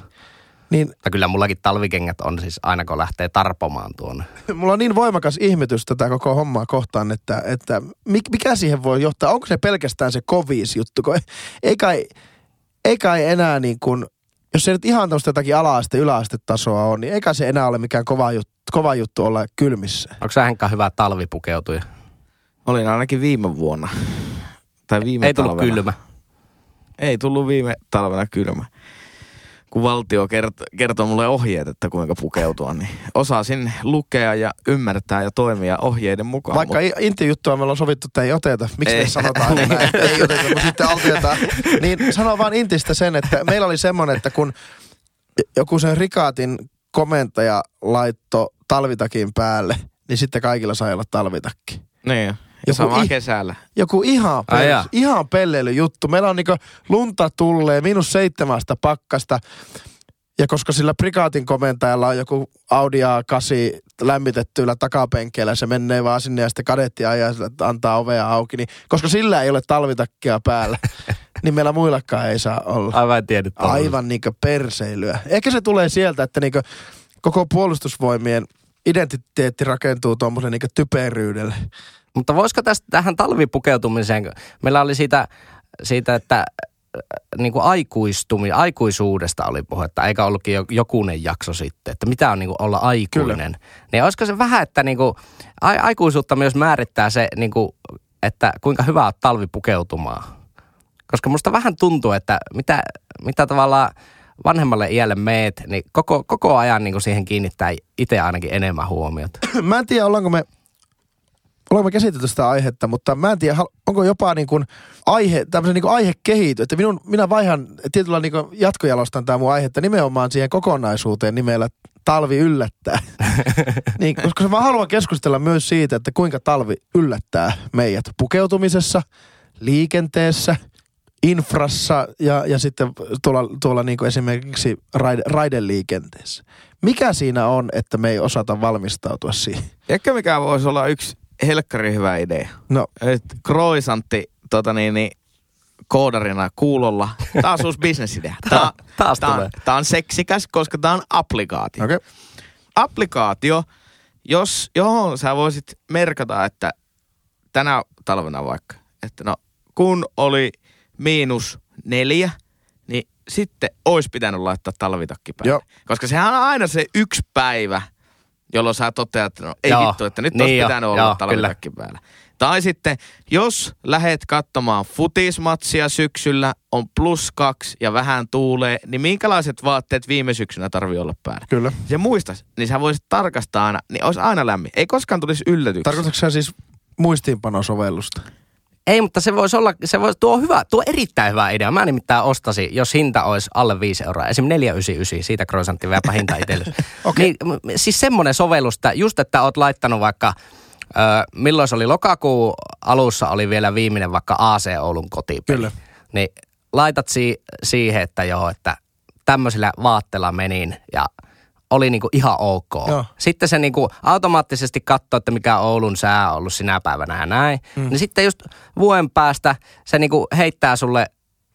[SPEAKER 3] Niin
[SPEAKER 1] Mutta kyllä mullakin talvikengät on siis aina kun lähtee tarpomaan tuonne. *laughs*
[SPEAKER 3] mulla on niin voimakas ihmetys tätä koko hommaa kohtaan, että, että mik- mikä siihen voi johtaa? Onko se pelkästään se kovis juttu? Kun ei kai, ei kai enää niin kuin, jos se nyt ihan tämmöistä jotakin ala-aste, yläastetasoa on, niin eikä se enää ole mikään kova juttu, kova juttu olla kylmissä.
[SPEAKER 1] Onko sä Henkka hyvä talvipukeutuja?
[SPEAKER 2] Olin ainakin viime vuonna. Tai viime
[SPEAKER 1] Ei tullut
[SPEAKER 2] talvena.
[SPEAKER 1] kylmä.
[SPEAKER 2] Ei tullut viime talvena kylmä. Kun valtio kertoo, kertoo mulle ohjeet, että kuinka pukeutua, niin osasin lukea ja ymmärtää ja toimia ohjeiden mukaan.
[SPEAKER 3] Vaikka
[SPEAKER 2] Mut-
[SPEAKER 3] i- Inti-juttua me ollaan sovittu, että ei oteta. Miksi
[SPEAKER 2] Ei.
[SPEAKER 3] me sanotaan aina näin, että ei oteta, mutta sitten altetaan. Niin sano vaan Intistä sen, että meillä oli semmoinen, että kun joku sen Rikaatin komentaja laitto talvitakin päälle, niin sitten kaikilla sai olla talvitakki.
[SPEAKER 2] niin, ja
[SPEAKER 3] Joku
[SPEAKER 2] sama
[SPEAKER 3] ih-
[SPEAKER 2] kesällä.
[SPEAKER 3] Joku ihan, pelle,
[SPEAKER 1] jaa.
[SPEAKER 3] ihan pelleily juttu. Meillä on niinku lunta tullee, miinus seitsemästä pakkasta. Ja koska sillä prikaatin komentajalla on joku Audi A8 lämmitettyillä takapenkeillä, se menee vaan sinne ja sitten kadetti ajaa antaa ovea auki. Niin, koska sillä ei ole talvitakkia päällä, *laughs* niin meillä muillakaan ei saa olla.
[SPEAKER 1] Aivan tuollaista.
[SPEAKER 3] Aivan niinku perseilyä. Ehkä se tulee sieltä, että niinku koko puolustusvoimien identiteetti rakentuu tuommoisen niinku typeryydelle.
[SPEAKER 1] Mutta voisiko tästä tähän talvipukeutumiseen, meillä oli siitä, siitä että äh, niin kuin aikuistumi, aikuisuudesta oli puhetta, eikä ollutkin jo- jokunen jakso sitten, että mitä on niin kuin olla aikuinen. Kyllä. Niin olisiko se vähän, että niin kuin, a, aikuisuutta myös määrittää se, niin kuin, että kuinka hyvä on talvipukeutumaan. Koska musta vähän tuntuu, että mitä, mitä tavallaan vanhemmalle iälle meet, niin koko, koko ajan niin kuin siihen kiinnittää itse ainakin enemmän huomiota.
[SPEAKER 3] mä en tiedä, ollaanko me, ollaanko me käsitelty sitä aihetta, mutta mä en tiedä, onko jopa niin kuin aihe, tämmöisen niin kuin aihekehity, että minun, minä vaihan tietyllä niin kuin jatkojalostan tämä mun aihetta nimenomaan siihen kokonaisuuteen nimellä talvi yllättää. *laughs* niin, koska mä haluan keskustella myös siitä, että kuinka talvi yllättää meidät pukeutumisessa, liikenteessä, infrassa ja, ja sitten tuolla, tuolla niin kuin esimerkiksi raide, raideliikenteessä. Mikä siinä on, että me ei osata valmistautua siihen?
[SPEAKER 2] Ehkä mikä voisi olla yksi helkkari hyvä idea.
[SPEAKER 3] No,
[SPEAKER 2] kroisantti tota niin, niin, koodarina kuulolla. Taas uusi bisnesidea. *laughs* Tää,
[SPEAKER 1] Taas
[SPEAKER 2] tää,
[SPEAKER 1] tulee.
[SPEAKER 2] on, tää on seksikäs, koska tää on applikaatio.
[SPEAKER 3] okei. Okay.
[SPEAKER 2] Applikaatio, jos, johon sä voisit merkata, että tänä talvena vaikka, että no kun oli miinus neljä, niin sitten olisi pitänyt laittaa talvitakki päälle.
[SPEAKER 3] Joo.
[SPEAKER 2] Koska sehän on aina se yksi päivä, jolloin sä toteat, että no ei
[SPEAKER 1] Joo.
[SPEAKER 2] vittu, että nyt
[SPEAKER 1] Niin
[SPEAKER 2] olisi
[SPEAKER 1] jo,
[SPEAKER 2] pitänyt olla
[SPEAKER 1] joo,
[SPEAKER 2] talvitakki päällä. Tai sitten, jos lähet katsomaan futismatsia syksyllä, on plus kaksi ja vähän tuulee, niin minkälaiset vaatteet viime syksynä tarvii olla päällä?
[SPEAKER 3] Kyllä.
[SPEAKER 2] Se muistais, niin sä voisit tarkastaa aina, niin olisi aina lämmin. Ei koskaan tulisi yllätyksiä.
[SPEAKER 3] Tarkoitatko sä siis muistiinpanosovellusta?
[SPEAKER 1] Ei, mutta se voisi olla, se voisi, tuo on hyvä, tuo on erittäin hyvä idea. Mä nimittäin ostasin, jos hinta olisi alle 5 euroa, esim. 499, siitä croissantti vielä hinta itselle. *laughs*
[SPEAKER 3] Okei.
[SPEAKER 1] niin, siis semmoinen sovellus, että just että oot laittanut vaikka Öö, milloin se oli lokakuun alussa oli vielä viimeinen vaikka AC Oulun kotipeli.
[SPEAKER 3] Kyllä.
[SPEAKER 1] Niin laitat si- siihen, että joo, että tämmöisillä vaatteilla menin ja oli niinku ihan ok.
[SPEAKER 3] Joo.
[SPEAKER 1] Sitten se niinku automaattisesti katsoo, että mikä Oulun sää on ollut sinä päivänä ja näin. Mm. Niin sitten just vuoden päästä se niinku heittää sulle,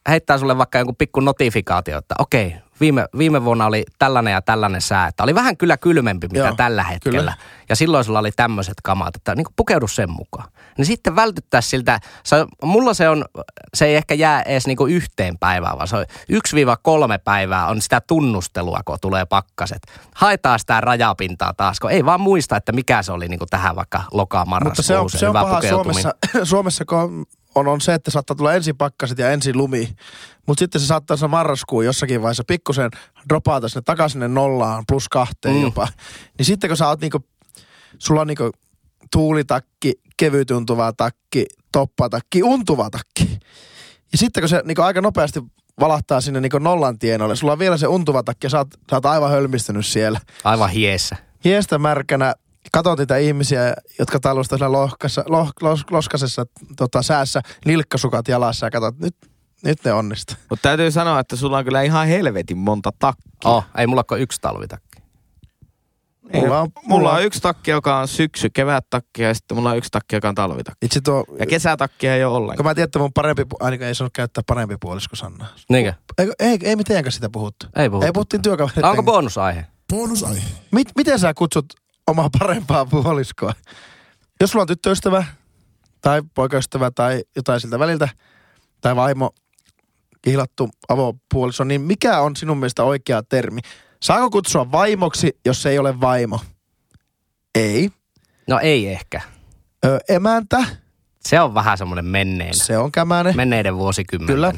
[SPEAKER 1] heittää sulle vaikka jonkun pikku notifikaatio, että okei, viime, viime vuonna oli tällainen ja tällainen sää. Että oli vähän kyllä kylmempi, mitä
[SPEAKER 3] Joo,
[SPEAKER 1] tällä hetkellä.
[SPEAKER 3] kyllä.
[SPEAKER 1] Ja silloin sulla oli tämmöiset kamat, että niin pukeudu sen mukaan. Niin sitten vältyttäisiin siltä, se, mulla se on, se ei ehkä jää edes niin yhteen päivään, vaan se on 1-3 päivää on sitä tunnustelua, kun tulee pakkaset. Haetaan sitä rajapintaa taas, kun ei vaan muista, että mikä se oli niin tähän vaikka loka
[SPEAKER 3] Mutta se on, se on
[SPEAKER 1] hyvä
[SPEAKER 3] paha. Suomessa, *clears throat* Suomessa kun on, on, se, että saattaa tulla ensin pakkaset ja ensin lumi. Mutta sitten se saattaa se marraskuun jossakin vaiheessa pikkusen dropata sinne takaisin sinne nollaan plus kahteen Mm. jopa. Niin sitten kun sä oot niinku, sulla on niinku tuulitakki, kevyt untuva takki, toppatakki, untuva takki. Ja sitten kun se niinku aika nopeasti valahtaa sinne niinku nollan tienoille, sulla on vielä se untuva takki ja sä oot, sä oot aivan hölmistynyt siellä
[SPEAKER 1] Aivan hiessä.
[SPEAKER 3] hiestä märkänä katot niitä ihmisiä, jotka tallusta siinä lohkassa, loh, los, loskasessa tota, säässä, nilkkasukat jalassa ja katsot, nyt, nyt ne onnistuu.
[SPEAKER 2] Mutta täytyy sanoa, että sulla on kyllä ihan helvetin monta takkia.
[SPEAKER 1] Oh, ei mulla ole yksi talvitakki.
[SPEAKER 3] Mulla on,
[SPEAKER 2] Mulla on yksi takki, joka on syksy, kevät takki ja sitten mulla on yksi takki, joka on talvitakki.
[SPEAKER 3] Itse tuo,
[SPEAKER 2] Ja kesätakkia ei ole
[SPEAKER 3] kun
[SPEAKER 2] ollenkaan.
[SPEAKER 3] mä tiedän, että mun parempi, ainakaan ei saanut käyttää parempi puolisko Sanna.
[SPEAKER 1] Niinkö?
[SPEAKER 3] Ei, ei, ei mitenkään sitä puhuttu.
[SPEAKER 1] Ei puhuttu.
[SPEAKER 3] Ei puhuttiin työkavereiden.
[SPEAKER 1] Onko bonusaihe?
[SPEAKER 4] Bonusaihe.
[SPEAKER 3] Mit, miten sä kutsut omaa parempaa puoliskoa? Jos sulla on tyttöystävä tai poikaystävä tai jotain siltä väliltä, tai vaimo, kihlattu avopuoliso, niin mikä on sinun mielestä oikea termi? Saako kutsua vaimoksi, jos se ei ole vaimo? Ei.
[SPEAKER 1] No ei ehkä.
[SPEAKER 3] Ö, emäntä,
[SPEAKER 1] Se on vähän semmoinen menneen,
[SPEAKER 3] se on kämänen.
[SPEAKER 1] menneiden vuosikymmenen.
[SPEAKER 3] Kyllä.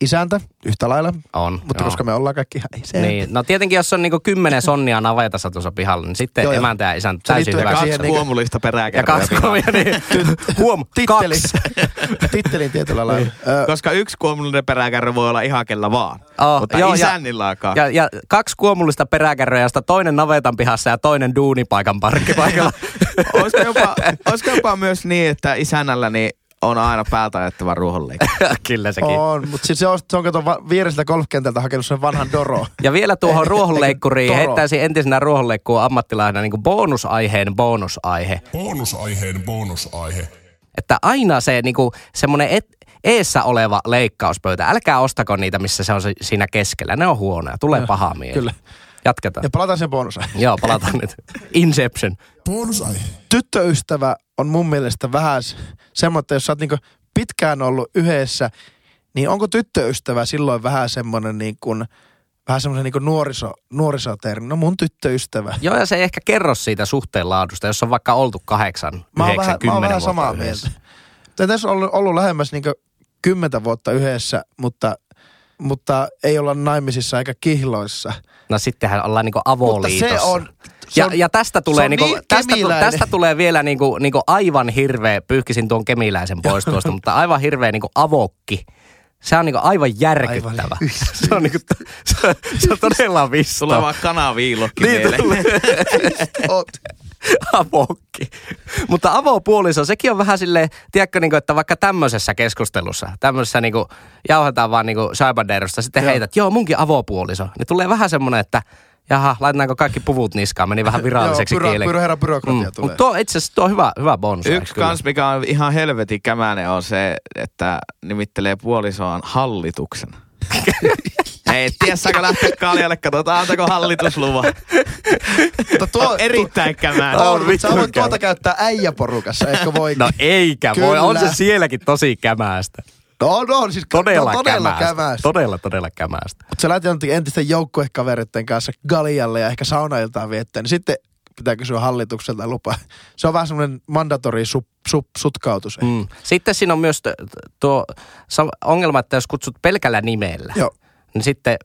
[SPEAKER 3] Isäntä, yhtä lailla.
[SPEAKER 1] On.
[SPEAKER 3] Mutta
[SPEAKER 1] joo.
[SPEAKER 3] koska me ollaan kaikki ihan isäntä.
[SPEAKER 1] Niin, no tietenkin jos on niinku kymmenen sonnia navetassa tuossa pihalla, niin sitten
[SPEAKER 3] Joo,
[SPEAKER 1] emäntä ja isäntä
[SPEAKER 3] Se
[SPEAKER 1] täysin hyvä.
[SPEAKER 2] Kaksi
[SPEAKER 3] niinku-
[SPEAKER 2] huomulista
[SPEAKER 1] Ja
[SPEAKER 2] peräkärryä.
[SPEAKER 1] kaksi kovia, niin huom,
[SPEAKER 3] Titteli.
[SPEAKER 1] kaksi. *laughs*
[SPEAKER 3] Tittelin tietyllä lailla. Ö,
[SPEAKER 2] Koska yksi kuomulinen peräkärry voi olla ihan kellä vaan.
[SPEAKER 1] Oh,
[SPEAKER 2] Mutta
[SPEAKER 1] joo, ja-
[SPEAKER 2] isännillä kaksi.
[SPEAKER 1] Ja, ja kaksi kuomullista peräkärryä, josta toinen navetan pihassa ja toinen duunipaikan parkkipaikalla. *laughs*
[SPEAKER 2] olisiko, jopa, olisiko jopa myös niin, että isännällä niin on aina päältä ajettava ruohonleikki? *laughs*
[SPEAKER 1] Kyllä sekin.
[SPEAKER 3] on, mutta siis se on, se on kato vierestä golfkentältä hakenut sen vanhan Doro. *laughs*
[SPEAKER 1] Ja vielä tuohon *laughs* ruohonleikkuriin
[SPEAKER 3] Toro.
[SPEAKER 1] heittäisin entisenä ruohonleikkuun ammattilaisena niin bonusaiheen bonusaihe.
[SPEAKER 4] Bonusaiheen bonusaihe.
[SPEAKER 1] Että aina se niin semmoinen et, eessä oleva leikkauspöytä, älkää ostako niitä, missä se on se, siinä keskellä. Ne on huonoja, tulee paha mieli.
[SPEAKER 3] Kyllä.
[SPEAKER 1] Jatketaan.
[SPEAKER 3] Ja palataan sen bonuseen.
[SPEAKER 1] Joo, palataan nyt. Inception.
[SPEAKER 4] Bonusaihe.
[SPEAKER 3] tyttöystävä on mun mielestä vähän semmoinen, että jos sä oot niinku pitkään ollut yhdessä, niin onko tyttöystävä silloin vähän semmoinen niin kuin, vähän semmoinen niin nuoriso, nuorisotermi? No mun tyttöystävä.
[SPEAKER 1] Joo, ja se ei ehkä kerro siitä suhteen laadusta, jos on vaikka oltu kahdeksan,
[SPEAKER 3] Mä oon
[SPEAKER 1] yhdeksän,
[SPEAKER 3] vähän, mä oon
[SPEAKER 1] kymmenen
[SPEAKER 3] vähän samaa
[SPEAKER 1] yhdessä.
[SPEAKER 3] mieltä. Tässä on ollut, ollut lähemmäs niin kymmentä vuotta yhdessä, mutta, mutta ei olla naimisissa eikä kihloissa.
[SPEAKER 1] No sittenhän ollaan niinku
[SPEAKER 3] Mutta
[SPEAKER 1] avoliitossa.
[SPEAKER 3] se on... Se
[SPEAKER 1] ja,
[SPEAKER 3] on
[SPEAKER 1] ja tästä
[SPEAKER 3] se
[SPEAKER 1] tulee,
[SPEAKER 3] on
[SPEAKER 1] niinku,
[SPEAKER 3] niin
[SPEAKER 1] tästä, tästä tulee vielä niinku, niinku aivan hirveä, pyyhkisin tuon kemiläisen pois *laughs* tuosta, mutta aivan hirveä niinku avokki. Se on niinku aivan järkyttävä.
[SPEAKER 3] Aivan *laughs*
[SPEAKER 1] se, on niinku, se, se on todella vissto.
[SPEAKER 2] Tulee vaan kanaviilokki
[SPEAKER 1] Niin. *laughs* *laughs* Avokki. Mutta avopuoliso, sekin on vähän silleen, tiedätkö, niin kuin, että vaikka tämmöisessä keskustelussa, tämmöisessä niin kuin, jauhetaan vaan niin Scheibanderosta, sitten
[SPEAKER 3] Joo.
[SPEAKER 1] heität, joo munkin avopuoliso. Niin tulee vähän semmoinen, että jaha, laitetaanko kaikki puvut niskaan, meni vähän viralliseksi
[SPEAKER 3] Joo,
[SPEAKER 1] kieleksi.
[SPEAKER 3] byro- herra byrokratia tulee.
[SPEAKER 1] Mutta itse asiassa tuo on hyvä, hyvä bonus.
[SPEAKER 2] Yksi kans, mikä on ihan helvetin kämänen, on se, että nimittelee puolisoaan hallituksen. *laughs* Ei tiedä, saako lähteä kaljalle, katsotaan antako hallitusluva.
[SPEAKER 3] Mutta tuo,
[SPEAKER 2] Erittäin kämänen.
[SPEAKER 3] On,
[SPEAKER 1] On
[SPEAKER 3] mutta sä voit tuota käyttää äijäporukassa, eikö voi?
[SPEAKER 1] No eikä voi, on se
[SPEAKER 3] Kyllä.
[SPEAKER 1] sielläkin tosi kämäästä.
[SPEAKER 3] no, no siis
[SPEAKER 1] Todella,
[SPEAKER 3] no, todella
[SPEAKER 1] kämäästä.
[SPEAKER 3] kämäästä.
[SPEAKER 1] Todella, todella kämäästä.
[SPEAKER 3] Mutta sä lähdet jonnekin entisten joukkuekavereiden kanssa galjalle ja ehkä saunailtaan viettää, niin sitten pitää kysyä hallitukselta lupa. Se on vähän semmoinen mandatori sup, sup, sutkautus. Mm.
[SPEAKER 1] Sitten siinä on myös tuo ongelma, että jos kutsut pelkällä nimellä,
[SPEAKER 3] Joo.
[SPEAKER 1] Niin sitten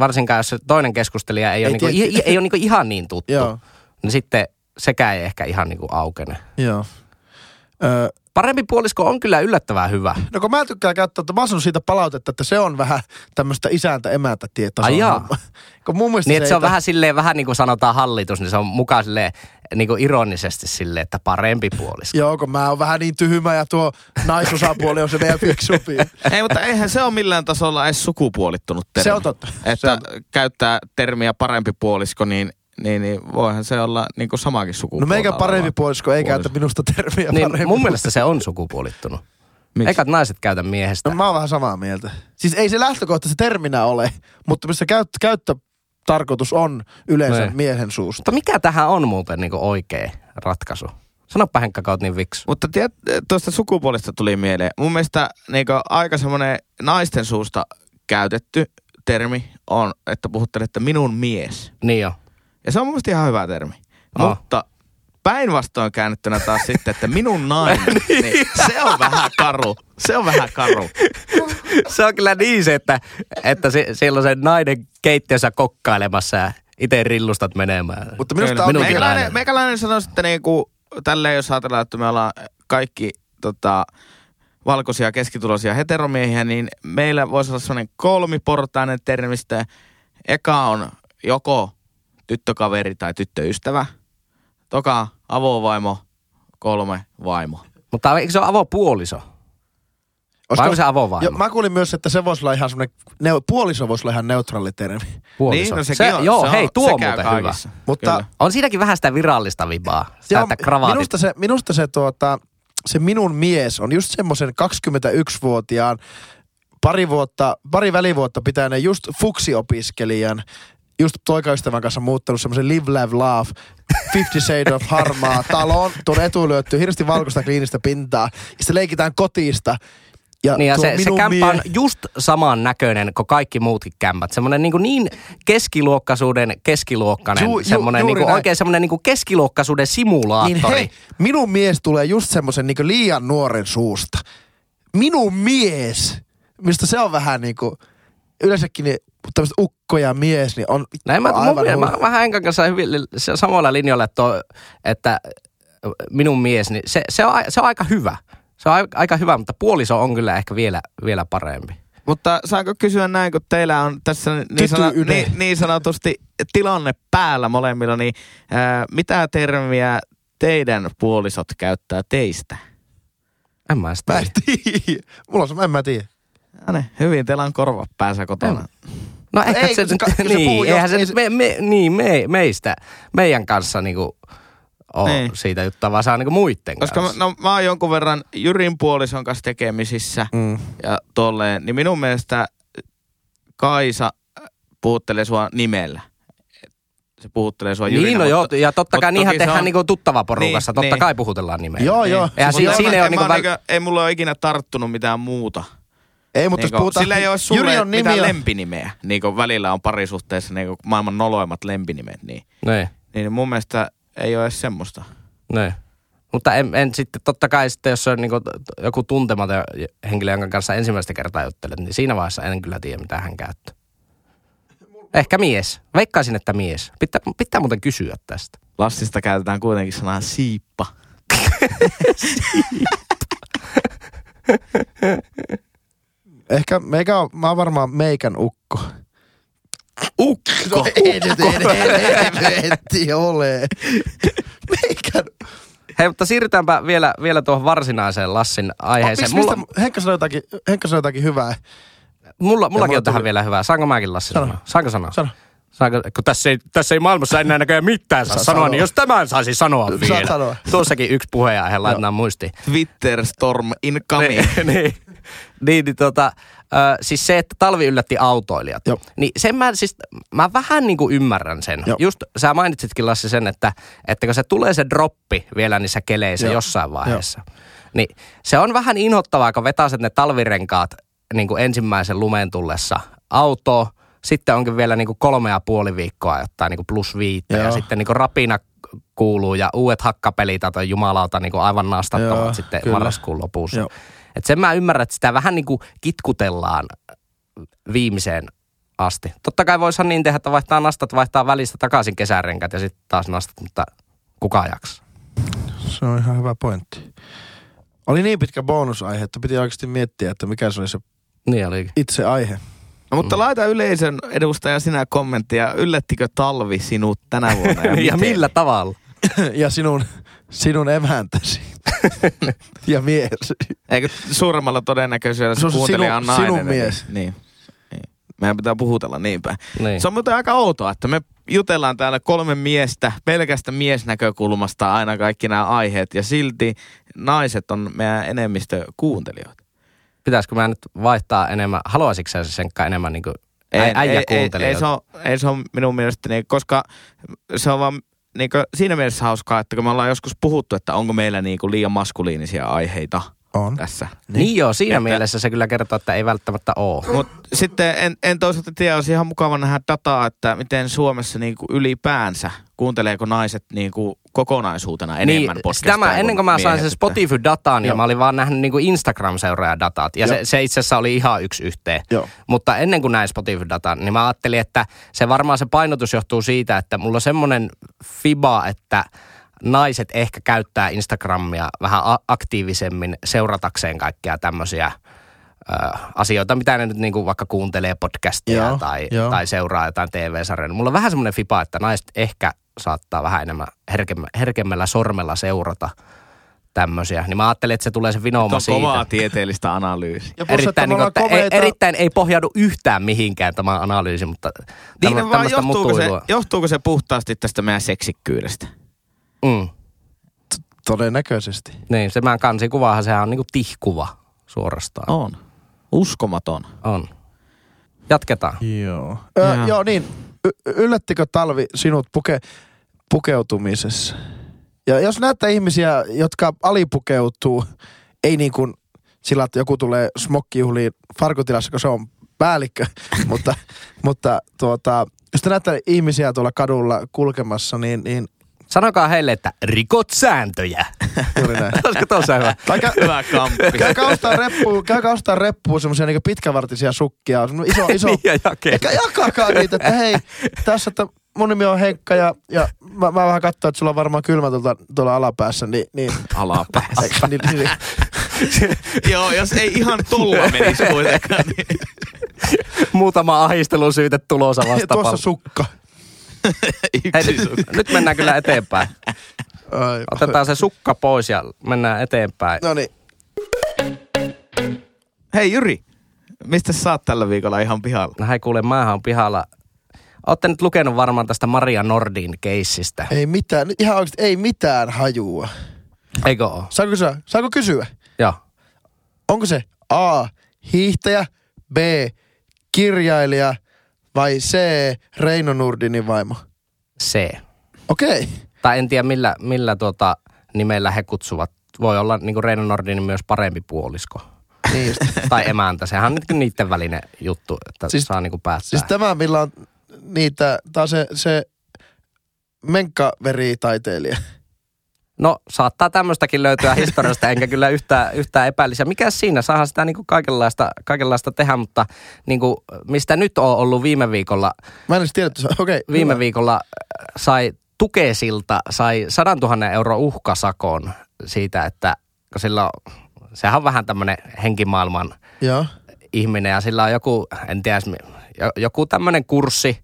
[SPEAKER 1] varsinkaan jos toinen keskustelija ei,
[SPEAKER 3] Ei
[SPEAKER 1] ole, niinku,
[SPEAKER 3] tiedä-
[SPEAKER 1] i, ei ole niinku ihan niin tuttu,
[SPEAKER 3] Joo.
[SPEAKER 1] niin sitten sekään ei ehkä ihan niinku aukene.
[SPEAKER 3] Joo. Ö,
[SPEAKER 1] Parempi puolisko on kyllä yllättävän hyvä.
[SPEAKER 3] No kun mä tykkään käyttää, että mä siitä palautetta, että se on vähän tämmöistä isäntä emäntä tietoa.
[SPEAKER 1] Ai jaa.
[SPEAKER 3] Kun mun mielestä
[SPEAKER 1] Niin, että se on
[SPEAKER 3] ei
[SPEAKER 1] vähän silleen, vähän niin kuin sanotaan hallitus, niin se on mukaan silleen, niin kuin ironisesti silleen, että parempi puolisko.
[SPEAKER 3] Joo, kun mä oon vähän niin tyhmä ja tuo naisosapuoli on se meidän fiksumpi. *laughs*
[SPEAKER 2] Ei, mutta eihän se ole millään tasolla edes sukupuolittunut termi.
[SPEAKER 3] Se on totta.
[SPEAKER 2] Että
[SPEAKER 3] Se on-
[SPEAKER 2] käyttää termiä parempi puolisko, niin, niin, niin voihan se olla niin kuin samakin
[SPEAKER 3] No
[SPEAKER 2] sukupuolta.
[SPEAKER 3] meikä parempi puolisko ei
[SPEAKER 2] puolisko.
[SPEAKER 3] käytä minusta termiä
[SPEAKER 1] Niin
[SPEAKER 3] parempi
[SPEAKER 1] mun mielestä se on sukupuolittunut.
[SPEAKER 2] Miksi?
[SPEAKER 1] Eikä naiset käytä miehestä.
[SPEAKER 3] No mä oon vähän samaa mieltä. Siis ei se lähtökohta se terminä ole, mutta missä käyt, käyttötarkoitus on yleensä
[SPEAKER 1] Niin.
[SPEAKER 3] miehen suusta.
[SPEAKER 1] Mutta mikä tähän on muuten niin oikea ratkaisu? Sanoppa Henkka, kun oot niin viksu.
[SPEAKER 2] Mutta tiedät, tuosta sukupuolesta tuli mieleen. Mun mielestä niin aika semmoinen naisten suusta käytetty termi on, että puhuttelette minun mies.
[SPEAKER 1] Niin jo.
[SPEAKER 2] Ja se on mun mielestä ihan hyvä termi.
[SPEAKER 1] Ah.
[SPEAKER 2] Mutta päinvastoin käännettynä taas sitten, että minun nainen, *laughs* niin se on vähän karu. Se on vähän karu.
[SPEAKER 1] Se on kyllä niin se, että, että se, siellä on se nainen keittiössä kokkailemassa ja itse rillustat menemään.
[SPEAKER 3] Mutta minusta on
[SPEAKER 2] meikäläinen, meikäläinen sanoisi, että niinku, tälleen jos ajatellaan, että me ollaan kaikki tota, valkoisia keskituloisia heteromiehiä, niin meillä voisi olla sellainen kolmiportainen termistö. Eka on joko tyttökaveri tai tyttöystävä. Toka avovaimo, kolme vaimo.
[SPEAKER 1] Mutta eikö se ole avopuoliso?
[SPEAKER 3] Olisiko-
[SPEAKER 1] Vai onko se avovaimo?
[SPEAKER 3] Jo, mä kuulin myös, että se voisi olla ihan semmoinen, neu, puoliso voisi olla ihan neutraali termi.
[SPEAKER 1] Puoliso.
[SPEAKER 2] Niin, no sekin
[SPEAKER 1] se,
[SPEAKER 2] on,
[SPEAKER 1] joo,
[SPEAKER 2] se on,
[SPEAKER 1] hei, tuo
[SPEAKER 2] se
[SPEAKER 1] muuten
[SPEAKER 2] kaikissa.
[SPEAKER 1] hyvä.
[SPEAKER 3] Mutta
[SPEAKER 2] Kyllä.
[SPEAKER 1] On siinäkin vähän sitä virallista vibaa. Sitä, kravaatit.
[SPEAKER 3] minusta se, minusta se, tuota, se minun mies on just semmoisen 21-vuotiaan, pari, vuotta, pari välivuotta pitäneen just fuksiopiskelijan, just poikaystävän kanssa muuttanut semmoisen live, laugh, laugh, 50 Shades of harmaa taloon, tuon etulyötty, hirveästi valkoista kliinistä pintaa, ja sitten leikitään kotista. Ja,
[SPEAKER 1] Niin ja se, se kämppä on just saman näköinen kuin kaikki muutkin kämpät. Semmoinen niin, niin keskiluokkaisuuden keskiluokkainen,
[SPEAKER 3] Ju- ju-
[SPEAKER 1] semmoinen niin kuin,
[SPEAKER 3] näin.
[SPEAKER 1] oikein semmoinen niin kuin keskiluokkaisuuden simulaattori.
[SPEAKER 3] Niin hei, minun mies tulee just semmoisen niin liian nuoren suusta. Minun mies. Mistä se on vähän niin kuin, yleensäkin niin, tämmöiset ukko ja mies, niin on
[SPEAKER 1] Näin mä,
[SPEAKER 3] aivan
[SPEAKER 1] mun, mä,
[SPEAKER 3] hullu.
[SPEAKER 1] mä Henkan kanssa hyvin li- se- samoilla linjoilla, että, toi, että minun mies, niin se, se, on, se on aika hyvä. Se on ai- aika hyvä, mutta puoliso on kyllä ehkä vielä, vielä parempi.
[SPEAKER 2] Mutta saanko kysyä näin, kun teillä on tässä niin, sana, niin, niin sanotusti tilanne päällä molemmilla, niin ää, mitä termiä teidän puolisot käyttää teistä?
[SPEAKER 1] En mä sitä
[SPEAKER 3] Mä en tiedä. Mulla on se, en mä tiedä.
[SPEAKER 2] Ja ne, hyvin, teillä on korva päässä kotona.
[SPEAKER 1] No ehkä
[SPEAKER 3] Ei,
[SPEAKER 1] se,
[SPEAKER 3] se ka- se puhuu
[SPEAKER 1] niin, eihän se,
[SPEAKER 3] ei
[SPEAKER 1] nyt me, me, niin, me, meistä, meidän kanssa niinku ole
[SPEAKER 2] Niin.
[SPEAKER 1] siitä juttua, vaan saa niinku muitten
[SPEAKER 2] Koska mä,
[SPEAKER 1] kanssa.
[SPEAKER 2] no, mä oon jonkun verran Jyrin puolison kanssa tekemisissä
[SPEAKER 3] Mm.
[SPEAKER 2] ja tolleen, niin minun mielestä Kaisa puhuttelee sua nimellä. Se puhuttelee sua Jyrinä.
[SPEAKER 1] Niin, no joo,
[SPEAKER 2] mutta-
[SPEAKER 1] ja totta kai niinhän
[SPEAKER 2] se
[SPEAKER 1] tehdään
[SPEAKER 2] on-
[SPEAKER 1] niinku tuttava porukassa,
[SPEAKER 2] Niin,
[SPEAKER 1] totta
[SPEAKER 2] niin.
[SPEAKER 1] kai puhutellaan nimellä.
[SPEAKER 3] Joo,
[SPEAKER 2] Niin.
[SPEAKER 3] joo. Mutta
[SPEAKER 1] siinä,
[SPEAKER 2] Joo,
[SPEAKER 1] siinä
[SPEAKER 2] mä-
[SPEAKER 1] ei ole niinku
[SPEAKER 2] mä
[SPEAKER 1] väl...
[SPEAKER 2] niinku, ei mulla ole ikinä tarttunut mitään muuta.
[SPEAKER 3] Ei, mutta jos puhutaan...
[SPEAKER 2] sillä ei ole sulle
[SPEAKER 3] Jyri on nimi
[SPEAKER 2] mitään
[SPEAKER 3] ja-
[SPEAKER 2] lempinimeä. Niinku välillä on parisuhteessa niinku maailman noloimmat lempinimet. Niin,
[SPEAKER 1] Niin,
[SPEAKER 2] niin mun mielestä ei ole edes semmoista.
[SPEAKER 1] niin. Mutta en, en sitten, totta kai sitten, jos on niinku joku tuntematon henkilö, jonka kanssa ensimmäistä kertaa juttelet, niin siinä vaiheessa en kyllä tiedä, mitä hän käyttää. Ehkä mies. Veikkaisin, että mies. Pitää, pitää muuten kysyä tästä.
[SPEAKER 2] Lassista käytetään kuitenkin sanaa siippa. *laughs* *laughs*
[SPEAKER 3] Ehkä meikä on, mä oon varmaan meikän ukko.
[SPEAKER 2] Ukko!
[SPEAKER 3] No ei nyt, ei, ei, helvetti ole. Meikän.
[SPEAKER 1] Hei, mutta siirrytäänpä vielä, vielä tuohon varsinaiseen Lassin aiheeseen.
[SPEAKER 3] Mistä,
[SPEAKER 1] Mulla,
[SPEAKER 3] Henkka sanoi jotakin, Henkka sanoi jotakin hyvää.
[SPEAKER 1] mulla, mullakin
[SPEAKER 3] mulla
[SPEAKER 1] on tähän vielä hyvää. Saanko mäkin Lassi
[SPEAKER 3] Sano.
[SPEAKER 1] sanoa? Saanko sanoa?
[SPEAKER 3] Sano.
[SPEAKER 1] Saanko, kun tässä ei, tässä ei maailmassa enää näköjään mitään saa
[SPEAKER 3] Saa
[SPEAKER 1] sanoa,
[SPEAKER 3] sanoa.
[SPEAKER 1] niin jos tämän saisi sanoa vielä.
[SPEAKER 3] sanoa.
[SPEAKER 1] Tuossakin yksi puheenaihe, laitetaan muistiin.
[SPEAKER 2] Twitter storm incoming.
[SPEAKER 1] niin, niin, niin, niin tota, ö, siis se, että talvi yllätti autoilijat.
[SPEAKER 3] Joo.
[SPEAKER 1] Niin sen mä, siis, mä vähän niin kuin ymmärrän sen.
[SPEAKER 3] Joo.
[SPEAKER 1] Just sä mainitsitkin Lassi sen, että, että kun se tulee se droppi vielä niissä keleissä
[SPEAKER 3] Joo.
[SPEAKER 1] jossain vaiheessa. Niin se on vähän inhottavaa, kun vetäiset ne talvirenkaat niin kuin ensimmäisen lumen tullessa autoon. Sitten onkin vielä niin kuin kolme ja puoli viikkoa jotain niin kuin plus viittä. Ja
[SPEAKER 3] Joo.
[SPEAKER 1] sitten niin kuin rapina kuuluu ja uudet hakkapelit tai jumalauta niin kuin aivan nastattomat
[SPEAKER 3] Joo,
[SPEAKER 1] sitten
[SPEAKER 3] kyllä.
[SPEAKER 1] marraskuun lopussa.
[SPEAKER 3] Joo.
[SPEAKER 1] Et sen mä ymmärrän, että sitä vähän niin kuin kitkutellaan viimeiseen asti. Totta kai voisihan niin tehdä, että vaihtaa nastat, vaihtaa välistä takaisin kesärenkät ja sitten taas nastat, mutta kuka jaksaa?
[SPEAKER 3] Se on ihan hyvä pointti. Oli niin pitkä bonusaihe, että piti oikeasti miettiä, että mikä se oli se
[SPEAKER 1] Niin olikin.
[SPEAKER 3] itse aihe.
[SPEAKER 2] No, mutta laita yleisön edustaja sinä kommenttia. Yllättikö talvi sinut tänä vuonna? Ja, *laughs*
[SPEAKER 1] Ja, millä tavalla? *laughs*
[SPEAKER 3] ja sinun, sinun emäntäsi. Ja mies.
[SPEAKER 2] Eikö suuremmalla todennäköisyydellä se
[SPEAKER 3] Se on se
[SPEAKER 2] kuuntelija
[SPEAKER 3] sinun-
[SPEAKER 2] on nainen?
[SPEAKER 3] sinun
[SPEAKER 2] eli-
[SPEAKER 3] mies.
[SPEAKER 2] Niin. niin. Meidän pitää puhutella niin päin.
[SPEAKER 1] Niin.
[SPEAKER 2] Se on muuten aika outoa, että me jutellaan täällä kolme miestä pelkästä miesnäkökulmasta aina kaikki nämä aiheet ja silti naiset on meidän enemmistö kuuntelijoita.
[SPEAKER 1] Pitäisikö mä nyt vaihtaa enemmän, haluaisitko sä Senkka enemmän niin kuin äijä
[SPEAKER 2] ei, ei,
[SPEAKER 1] kuuntelijoita?
[SPEAKER 2] se on, ei se on minun mielestäni, koska se on vaan niin siinä mielessä hauskaa, että kun me ollaan joskus puhuttu, että onko meillä niin liian maskuliinisia aiheita
[SPEAKER 3] On.
[SPEAKER 2] tässä.
[SPEAKER 1] Niin joo, siinä
[SPEAKER 2] Että-
[SPEAKER 1] mielessä se kyllä kertoo, että ei välttämättä ole.
[SPEAKER 2] Mutta sitten en, en toisaalta tiedä, olisi ihan mukava nähdä dataa, että miten Suomessa niinku ylipäänsä, kuunteleeko naiset niinku kokonaisuutena enemmän
[SPEAKER 1] niin,
[SPEAKER 2] podcastia
[SPEAKER 1] sitä mä, ennen kuin mä sain sen ja
[SPEAKER 3] Joo.
[SPEAKER 1] mä olin vaan nähnyt niin Instagram-seuraajadatat, ja se,
[SPEAKER 3] Joo.
[SPEAKER 1] se itse asiassa oli ihan yksi yhteen.
[SPEAKER 3] Joo.
[SPEAKER 1] Mutta ennen kuin näin Spotify-datan, niin mä ajattelin, että se varmaan se painotus johtuu siitä, että mulla on semmoinen fiba, että naiset ehkä käyttää Instagramia vähän aktiivisemmin seuratakseen kaikkia tämmöisiä asioita, mitä ne nyt niin kuin vaikka kuuntelee podcastia
[SPEAKER 3] Joo,
[SPEAKER 1] tai,
[SPEAKER 3] joo.
[SPEAKER 1] tai seuraa jotain TV-sarjoja. Mulla on vähän semmoinen fiba, että naiset ehkä saattaa vähän enemmän herkemmä, herkemmällä sormella seurata tämmöisiä. Niin mä ajattelin, että se tulee se vinouma
[SPEAKER 2] on
[SPEAKER 1] siitä.
[SPEAKER 2] kovaa tieteellistä analyysiä.
[SPEAKER 1] Erittäin, niin kuin, että ei,
[SPEAKER 3] komeita-
[SPEAKER 1] erittäin ei pohjaudu yhtään mihinkään tämä analyysi, mutta
[SPEAKER 2] Niin,
[SPEAKER 1] tämmö-
[SPEAKER 2] vaan
[SPEAKER 1] tämmöistä
[SPEAKER 2] johtuuko se, johtuuko se puhtaasti tästä meidän seksikkyydestä?
[SPEAKER 1] Mm.
[SPEAKER 3] Todennäköisesti.
[SPEAKER 1] Niin, se meidän kansikuvahan, sehän on niinku tihkuva suorastaan.
[SPEAKER 2] On. Uskomaton.
[SPEAKER 1] On. Jatketaan.
[SPEAKER 3] Joo. Ö,
[SPEAKER 2] Joo.
[SPEAKER 3] joo niin. Y- yllättikö talvi sinut puke- pukeutumisessa? Ja jos näette ihmisiä, jotka alipukeutuu, ei niin kuin sillä, että joku tulee smokkijuhliin farkutilassa, kun se on päällikkö, *laughs* mutta, mutta tuota, jos te näette ihmisiä tuolla kadulla kulkemassa, niin, niin
[SPEAKER 1] Sanokaa heille, että rikot sääntöjä. *laughs*
[SPEAKER 3] juuri näin.
[SPEAKER 1] Olisiko tuossa hyvä?
[SPEAKER 3] Tai kä- *laughs*
[SPEAKER 2] Hyvä kamppi.
[SPEAKER 3] käykää ostaa reppuun, käykää ostaa reppuun semmoisia niin pitkävartisia sukkia, iso, iso,
[SPEAKER 1] Niin, ja
[SPEAKER 3] jakakaa niitä, että hei, tässä, että mun nimi on Henkka ja, ja mä, mä vähän katsoin, että sulla on varmaan kylmä tuolta, tuolla alapäässä, niin, niin,
[SPEAKER 2] Alapäässä.
[SPEAKER 3] niin, niin, niin *laughs*
[SPEAKER 2] Joo, jos ei ihan tulla menisi kuitenkaan. Niin.
[SPEAKER 1] Muutama ahistelun syyte tulossa
[SPEAKER 3] tuossa
[SPEAKER 1] vastapallo.
[SPEAKER 3] sukka. *laughs*
[SPEAKER 1] Hei,
[SPEAKER 2] Yksi
[SPEAKER 1] nyt, nyt mennään kyllä eteenpäin.
[SPEAKER 3] Ai,
[SPEAKER 1] Otetaan se sukka pois ja mennään eteenpäin.
[SPEAKER 3] No niin,
[SPEAKER 2] Hei Jyri, mistä sä oot tällä viikolla ihan pihalla?
[SPEAKER 1] No hei kuule, mä oon pihalla. Ootte nyt lukenut varmaan tästä Maria Nordin keissistä.
[SPEAKER 3] ei mitään, ihan oikeasti ei mitään hajua.
[SPEAKER 1] Eikö oo?
[SPEAKER 3] Saanko kysyä? Saanko kysyä?
[SPEAKER 1] Joo.
[SPEAKER 3] Onko se A, hiihtäjä, B, kirjailija vai C, Reino Nurdinin vaimo?
[SPEAKER 1] C.
[SPEAKER 3] Okei. Okay.
[SPEAKER 1] Tai en tiedä millä, millä tuota nimellä he kutsuvat. Voi olla niin kuin Reino Nordinin myös parempi puolisko.
[SPEAKER 3] Niin just.
[SPEAKER 1] tai emäntä. Sehän on nyt niiden välinen juttu, että siis, saa niinku päättää.
[SPEAKER 3] Siis tämä, millä on niitä, taas se, se menkkaveritaiteilija.
[SPEAKER 1] No saattaa tämmöistäkin löytyä historiasta, enkä kyllä yhtään, yhtään epäilisi. Ja mikä siinä, saahan sitä niinku kaikenlaista, kaikenlaista tehdä, mutta niinku, mistä nyt on ollut viime viikolla,
[SPEAKER 3] Mä en edes tiedä, että. Okay,
[SPEAKER 1] viime viikolla äh, sai Tukesilta, sai 100 000 euro uhkasakon siitä, että kun sillä on, sehän on vähän tämmöinen henkimaailman
[SPEAKER 3] Joo.
[SPEAKER 1] ihminen ja sillä on joku, en tiedä, joku tämmöinen kurssi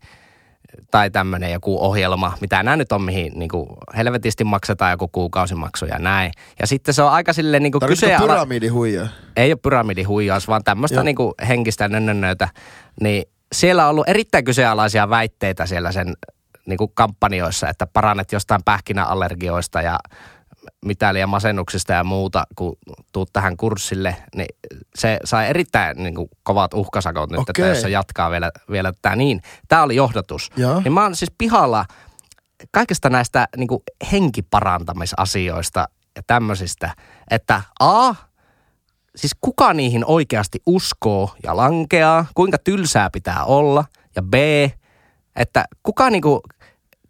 [SPEAKER 1] tai tämmöinen joku ohjelma, mitä nämä nyt on, mihin niin kuin helvetisti maksetaan joku kuukausimaksu ja näin. Ja sitten se on aika silleen niin kuin kyse...
[SPEAKER 3] pyramidihuijaa?
[SPEAKER 1] Ei ole pyramidihuijaus, vaan tämmöistä niin kuin henkistä nönnönnöitä. Niin siellä on ollut erittäin kyseenalaisia väitteitä siellä sen niin kuin kampanjoissa, että parannet jostain pähkinäallergioista ja mitä liian masennuksista ja muuta, kun tuut tähän kurssille, niin se sai erittäin niin kuin, kovat uhkasakot nyt, että
[SPEAKER 3] Okei.
[SPEAKER 1] jos se jatkaa vielä, vielä tätä niin. Tämä oli johdatus.
[SPEAKER 3] Joo.
[SPEAKER 1] Niin mä oon siis pihalla kaikista näistä niin kuin, henkiparantamisasioista ja tämmöisistä, että A, siis kuka niihin oikeasti uskoo ja lankeaa, kuinka tylsää pitää olla, ja B, että kuka niinku,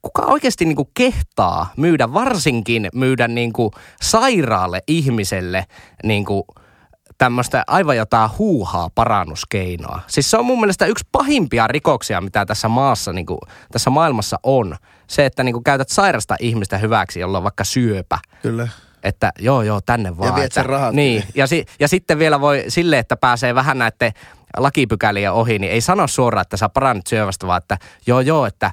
[SPEAKER 1] kuka oikeasti niinku kehtaa myydä, varsinkin myydä niinku sairaalle ihmiselle niinku tämmöistä aivan jotain huuhaa parannuskeinoa. Siis se on mun mielestä yksi pahimpia rikoksia, mitä tässä maassa, niinku, tässä maailmassa on. Se, että niinku käytät sairasta ihmistä hyväksi, jolla on vaikka syöpä.
[SPEAKER 3] Kyllä.
[SPEAKER 1] Että joo, joo, tänne vaan.
[SPEAKER 3] viet
[SPEAKER 1] että,
[SPEAKER 3] sen rahat
[SPEAKER 1] Niin, ja, si, ja sitten vielä voi sille, että pääsee vähän näiden lakipykäliä ohi, niin ei sano suoraan, että sä parannut syövästä, vaan että joo, joo, että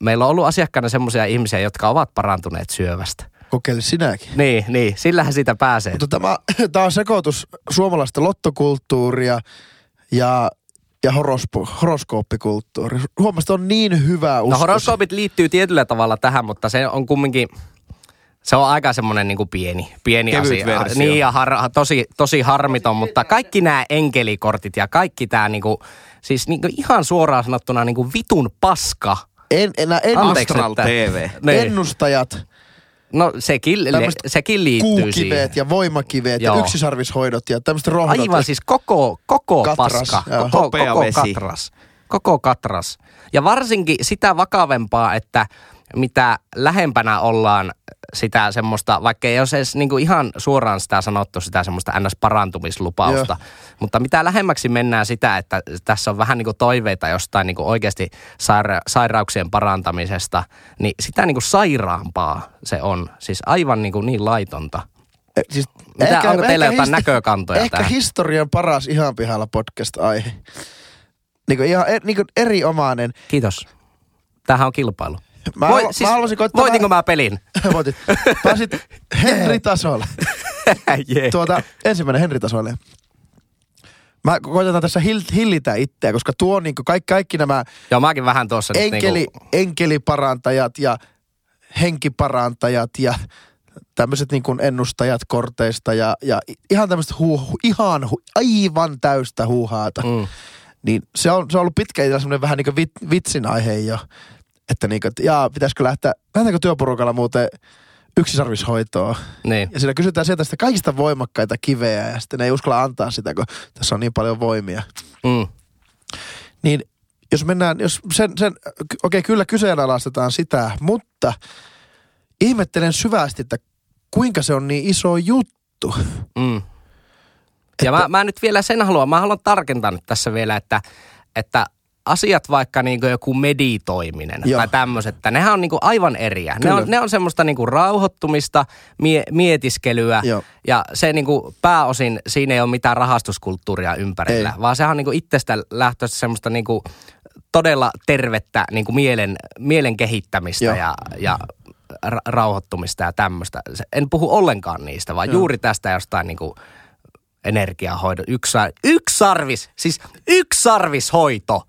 [SPEAKER 1] meillä on ollut asiakkaana semmoisia ihmisiä, jotka ovat parantuneet syövästä.
[SPEAKER 3] Kokeile sinäkin.
[SPEAKER 1] Niin, niin, sillähän siitä pääsee.
[SPEAKER 3] Mutta tämä, tämä on sekoitus suomalaista lottokulttuuria ja, ja horospo, horoskooppikulttuuri. Huomasit, on niin hyvä usko.
[SPEAKER 1] No horoskoopit liittyy tietyllä tavalla tähän, mutta se on kumminkin, se on aika semmoinen niin kuin pieni, pieni
[SPEAKER 2] Kevyt
[SPEAKER 1] asia.
[SPEAKER 2] versio.
[SPEAKER 1] Niin ja har, tosi, tosi harmiton, mutta kaikki nämä enkelikortit ja kaikki tämä niin kuin, siis niin kuin ihan suoraan sanottuna niin kuin vitun paska.
[SPEAKER 3] En, enää en,
[SPEAKER 1] Anteeksi,
[SPEAKER 2] Astral
[SPEAKER 1] että-
[SPEAKER 2] TV.
[SPEAKER 1] Niin.
[SPEAKER 3] ennustajat,
[SPEAKER 1] No sekin, le, sekin liittyy
[SPEAKER 3] kuukiveet
[SPEAKER 1] siihen.
[SPEAKER 3] ja voimakiveet
[SPEAKER 1] Joo.
[SPEAKER 3] ja yksisarvishoidot ja tämmöiset rohdot.
[SPEAKER 1] Aivan siis koko, koko
[SPEAKER 3] Katras,
[SPEAKER 1] paska,
[SPEAKER 3] joo.
[SPEAKER 1] koko, koko katras. Koko katras. Ja varsinkin sitä vakavempaa, että mitä lähempänä ollaan sitä semmoista, vaikka ei olisi edes niinku ihan suoraan sitä sanottu, sitä semmoista ns-parantumislupausta, mutta mitä lähemmäksi mennään sitä, että tässä on vähän niinku toiveita jostain niinku oikeasti saira- sairauksien parantamisesta, niin sitä niinku sairaampaa se on. Siis aivan niinku niin laitonta.
[SPEAKER 3] Eh, Siis
[SPEAKER 1] Mitä, onko teillä jotain
[SPEAKER 3] histo-
[SPEAKER 1] näkökantoja
[SPEAKER 3] Ehkä
[SPEAKER 1] tähän?
[SPEAKER 3] historian paras ihan pihalla podcast-aihe. Niin kuin ihan er, niin kuin erinomainen.
[SPEAKER 1] Kiitos. Tämähän on kilpailu.
[SPEAKER 3] Mä, Voi, mä haluaisin koittaa...
[SPEAKER 1] voitinko mä pelin? *laughs*
[SPEAKER 3] Voitit. Pääsit *laughs* Henri-tasolle. *laughs*
[SPEAKER 1] yeah.
[SPEAKER 3] Tuota, ensimmäinen Henri-tasolle. Mä koitetaan tässä hil- hillitä itseä, koska tuo niin kaikki, kaikki nämä
[SPEAKER 1] Joo, mäkin vähän tuossa nyt
[SPEAKER 3] enkeli,
[SPEAKER 1] niinku,
[SPEAKER 3] enkeliparantajat ja henkiparantajat ja tämmöiset niin kuin ennustajat korteista ja, ja ihan tämmöistä huu, hu- ihan hu, aivan täystä huuhaata.
[SPEAKER 1] mm,
[SPEAKER 3] Niin se on, se on ollut pitkä semmoinen vähän niin kuin vit, vitsin aihe jo. Että niin kuin, että jaa, pitäisikö lähteä, lähdetäänkö työporukalla muuten yksisarvishoitoon.
[SPEAKER 1] niin.
[SPEAKER 3] Ja siinä kysytään sieltä sitä kaikista voimakkaita kiveä ja sitten ne ei uskalla antaa sitä, kun tässä on niin paljon voimia.
[SPEAKER 1] Mm.
[SPEAKER 3] Niin jos mennään, jos sen, sen okei okay, kyllä kyseenalaistetaan sitä, mutta ihmettelen syvästi, että kuinka se on niin iso juttu.
[SPEAKER 1] Mm. Ja mä, mä nyt vielä sen haluan, mä haluan tarkentaa nyt tässä vielä, että, että asiat vaikka niin joku meditoiminen
[SPEAKER 3] Joo.
[SPEAKER 1] tai tämmöiset, että nehän on niin aivan eriä. Ne on, ne on semmoista niin rauhoittumista, mie, mietiskelyä
[SPEAKER 3] Joo.
[SPEAKER 1] ja se niin pääosin siinä ei ole mitään rahastuskulttuuria ympärillä,
[SPEAKER 3] Ei.
[SPEAKER 1] vaan sehän on niin itsestä lähtöistä semmoista niin todella tervettä niin mielen, mielen kehittämistä
[SPEAKER 3] Joo.
[SPEAKER 1] ja, ja ra- rauhoittumista ja tämmöistä. En puhu ollenkaan niistä, vaan
[SPEAKER 3] Joo.
[SPEAKER 1] juuri tästä jostain niin energiahoidon. Yksi, yksi sarvis, siis yksi sarvishoito.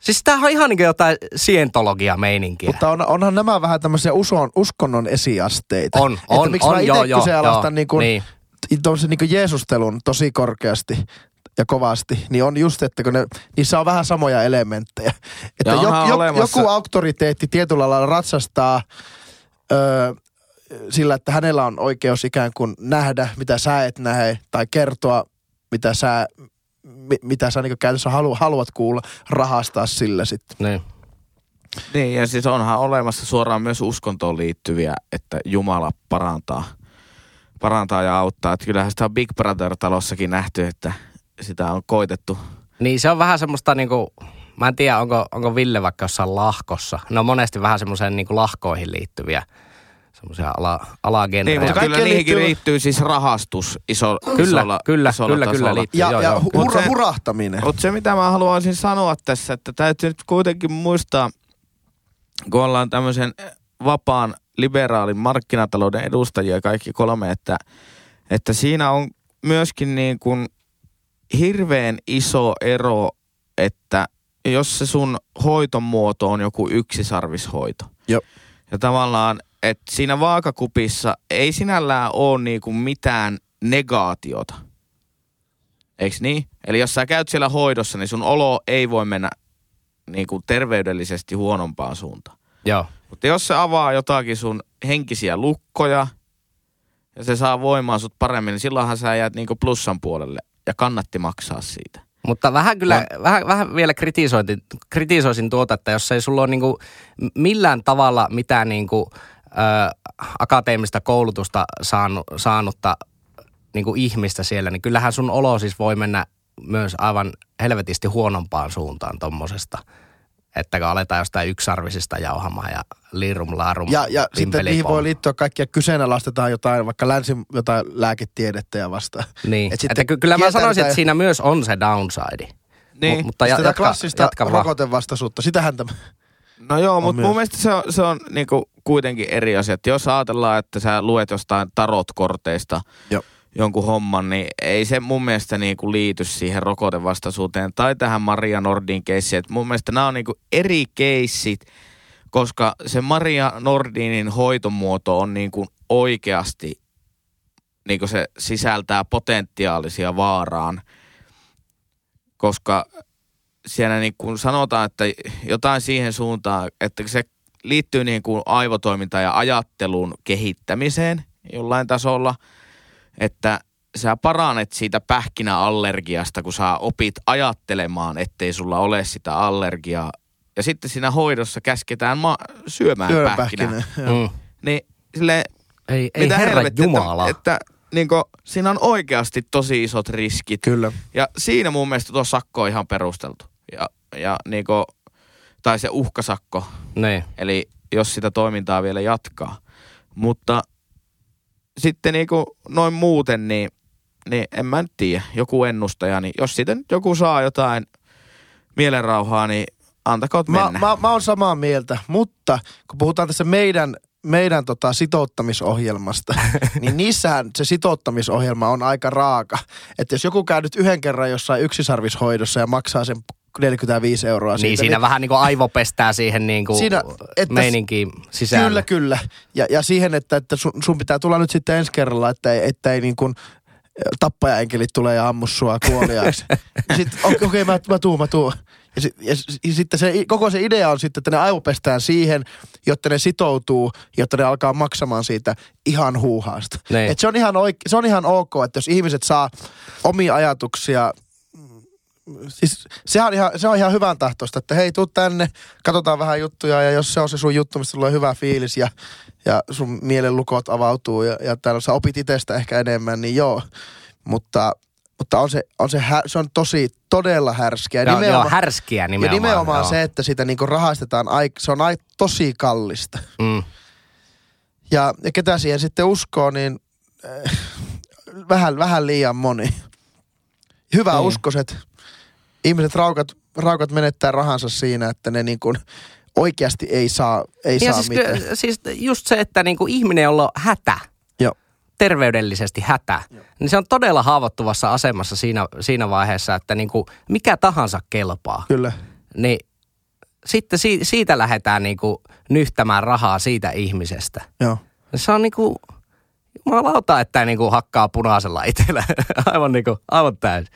[SPEAKER 1] Siis tämähän on ihan niin jotain sientologia-meininkiä.
[SPEAKER 3] Mutta on, onhan nämä vähän tämmöisiä uson, uskonnon esiasteita.
[SPEAKER 1] On,
[SPEAKER 3] että
[SPEAKER 1] on,
[SPEAKER 3] miksi
[SPEAKER 1] on,
[SPEAKER 3] mä itse
[SPEAKER 1] joo, joo,
[SPEAKER 3] kyseenalaistan
[SPEAKER 1] joo,
[SPEAKER 3] niin kuin,
[SPEAKER 1] niin.
[SPEAKER 3] niin. niin kuin Jeesustelun tosi korkeasti ja kovasti, niin on just, että kun ne, niissä on vähän samoja elementtejä. Että jo, jo,
[SPEAKER 2] olemassa-
[SPEAKER 3] joku auktoriteetti tietyllä lailla ratsastaa öö, sillä, että hänellä on oikeus ikään kuin nähdä, mitä sä et näe, tai kertoa, mitä sä, mi, mitä sä niin käytössä halu, haluat kuulla, rahastaa sillä sitten.
[SPEAKER 1] Niin.
[SPEAKER 2] Niin, ja siis onhan olemassa suoraan myös uskontoon liittyviä, että Jumala parantaa, parantaa ja auttaa. Että kyllähän sitä on Big Brother-talossakin nähty, että sitä on koitettu.
[SPEAKER 1] Niin se on vähän semmoista niinku, mä en tiedä onko, onko Ville vaikka jossain lahkossa. Ne on monesti vähän semmoiseen niinku lahkoihin liittyviä semmoisia ala, alagenrejä.
[SPEAKER 2] Niin, mutta kyllä niihinkin
[SPEAKER 3] liittyy-
[SPEAKER 2] liittyy siis rahastus iso,
[SPEAKER 1] Kyllä,
[SPEAKER 2] isolla,
[SPEAKER 1] kyllä,
[SPEAKER 2] isolla
[SPEAKER 1] kyllä, kyllä liittyy.
[SPEAKER 3] Ja,
[SPEAKER 1] joo,
[SPEAKER 3] ja
[SPEAKER 1] joo.
[SPEAKER 3] hu-
[SPEAKER 2] Mut
[SPEAKER 3] hura,
[SPEAKER 2] se-
[SPEAKER 3] hurahtaminen.
[SPEAKER 2] Mutta se, mitä mä haluaisin sanoa tässä, että täytyy nyt kuitenkin muistaa, kun ollaan tämmöisen vapaan liberaalin markkinatalouden edustajia kaikki kolme, että, että siinä on myöskin niin kuin hirveän iso ero, että jos se sun hoitomuoto on joku yksisarvishoito.
[SPEAKER 3] Joo.
[SPEAKER 2] Ja tavallaan, että siinä vaakakupissa ei sinällään ole niinku mitään negaatiota. Eiks niin? Eli jos sä käyt siellä hoidossa, niin sun olo ei voi mennä niinku terveydellisesti huonompaan suuntaan.
[SPEAKER 1] joo.
[SPEAKER 2] Mutta jos se avaa jotakin sun henkisiä lukkoja ja se saa voimaa sut paremmin, niin silloinhan sä jäät niinku plussan puolelle ja kannatti maksaa siitä.
[SPEAKER 1] Mutta vähän kyllä, vähän, vähän vielä kritisoitin, kritisoisin tuota, että jos ei sulla ole niinku millään tavalla mitään niinku, ö, akateemista koulutusta saanut, saanutta niinku ihmistä siellä, niin kyllähän sun olo siis voi mennä myös aivan helvetisti huonompaan suuntaan tommosesta. Että kun aletaan jostain yksarvisista jauhamaan ja liirum laarum
[SPEAKER 3] Ja, ja sitten niihin voi liittyä kaikkia kyseenalaistetaan jotain, vaikka länsi jotain lääketiedettä ja vastaan.
[SPEAKER 1] Niin,
[SPEAKER 3] Et
[SPEAKER 1] että kyllä mä sanoisin, että siinä myös on se downside.
[SPEAKER 2] Niin.
[SPEAKER 1] Mut- mutta ja,
[SPEAKER 3] Tätä
[SPEAKER 1] jatka,
[SPEAKER 3] klassista
[SPEAKER 1] jatka
[SPEAKER 3] rokotevastaisuutta, sitähän tämä.
[SPEAKER 2] No joo, mutta
[SPEAKER 3] myös.
[SPEAKER 2] mun mielestä se on, se on niinku kuitenkin eri asia. Että jos ajatellaan, että sä luet jostain tarotkorteista
[SPEAKER 3] Joo.
[SPEAKER 2] jonkun homman, niin ei se mun mielestä niinku liity siihen rokotevastaisuuteen tai tähän Maria Nordin keissiin. Et mun mielestä nämä on niinku eri keissit, koska se Maria Nordinin hoitomuoto on niinku oikeasti, niinku se sisältää potentiaalisia vaaraan, koska siellä niin kuin sanotaan, että jotain siihen suuntaan, että se liittyy niin kuin aivotoimintaan ja ajattelun kehittämiseen jollain tasolla, että sä paranet siitä pähkinäallergiasta, kun sä opit ajattelemaan, ettei sulla ole sitä allergiaa. Ja sitten siinä hoidossa käsketään ma- syömään
[SPEAKER 3] Syödä
[SPEAKER 2] pähkinää.
[SPEAKER 1] Mm.
[SPEAKER 2] Niin sille,
[SPEAKER 1] Ei, ei
[SPEAKER 2] mitä
[SPEAKER 1] herra
[SPEAKER 2] helvettiä,
[SPEAKER 1] Jumala.
[SPEAKER 2] Että, että niin kuin, siinä on oikeasti tosi isot riskit.
[SPEAKER 3] Kyllä.
[SPEAKER 2] Ja siinä mun mielestä tuo sakko on ihan perusteltu. Ja, ja niinku, tai se uhkasakko,
[SPEAKER 1] niin.
[SPEAKER 2] eli jos sitä toimintaa vielä jatkaa. Mutta sitten niinku noin muuten, niin, niin en mä nyt tiedä, joku ennustaja, niin jos siitä nyt joku saa jotain mielenrauhaa, niin antakoot
[SPEAKER 3] Mä,
[SPEAKER 2] mennä.
[SPEAKER 3] mä, mä oon samaa mieltä, mutta kun puhutaan tässä meidän, meidän tota sitouttamisohjelmasta, *laughs* niin niissähän se sitouttamisohjelma on aika raaka. Että jos joku käy nyt yhden kerran jossain yksisarvishoidossa ja maksaa sen 45 euroa siitä,
[SPEAKER 1] Niin siinä vähän niin kuin aivo pestää siihen niin kuin
[SPEAKER 3] Siinä, että-
[SPEAKER 1] meininkiin sisälle.
[SPEAKER 3] Kyllä, kyllä. Ja, ja siihen, että, että sun, sun pitää tulla nyt sitten ensi kerralla, että että ei niin kuin tappajaenkelit tulee ja ammu sua kuoliaaksi. *laughs* sitten okei, okay, mä, mä tuun, mä tuun. Ja, sit, ja, ja sitten se, koko se idea on sitten, että ne aivopestään siihen, jotta ne sitoutuu, jotta ne alkaa maksamaan siitä ihan huuhaasta.
[SPEAKER 1] Niin.
[SPEAKER 3] Et se, on ihan oike, se on ihan ok, että jos ihmiset saa omia ajatuksia siis sehän on ihan, se on ihan hyvän tahtoista, että hei, tuu tänne, katsotaan vähän juttuja ja jos se on se sun juttu, mistä tulee hyvä fiilis ja, ja sun mielen lukot avautuu ja, ja täällä sä opit itsestä ehkä enemmän, niin joo. Mutta, mutta on se, on se, hä, se on tosi, todella härskiä.
[SPEAKER 1] Joo, joo, härskiä
[SPEAKER 3] ja
[SPEAKER 1] nimenomaan.
[SPEAKER 3] nimenomaan
[SPEAKER 1] joo.
[SPEAKER 3] se, että sitä niinku rahastetaan, se on ai, tosi kallista.
[SPEAKER 1] Mm.
[SPEAKER 3] Ja, ja ketä siihen sitten uskoo, niin äh, *laughs* vähän, vähän liian moni. Hyvä
[SPEAKER 1] Niin.
[SPEAKER 3] uskoset. Ihmiset raukat, raukat menettää rahansa siinä, että ne niin kuin oikeasti ei saa, ei
[SPEAKER 1] Ja
[SPEAKER 3] saa
[SPEAKER 1] siis,
[SPEAKER 3] mitään.
[SPEAKER 1] siis just se, että niinku ihminen, jolla on hätä,
[SPEAKER 3] Joo.
[SPEAKER 1] terveydellisesti hätä, niin se on todella haavoittuvassa asemassa siinä, siinä vaiheessa, että niinku mikä tahansa kelpaa.
[SPEAKER 3] Kyllä.
[SPEAKER 1] Niin sitten si- siitä lähdetään niinku nyhtämään rahaa siitä ihmisestä.
[SPEAKER 3] Joo.
[SPEAKER 1] Se on niinku, jumalauta, että niinku hakkaa punaisella itsellä. *laughs* aivan niinku, aivan täysin.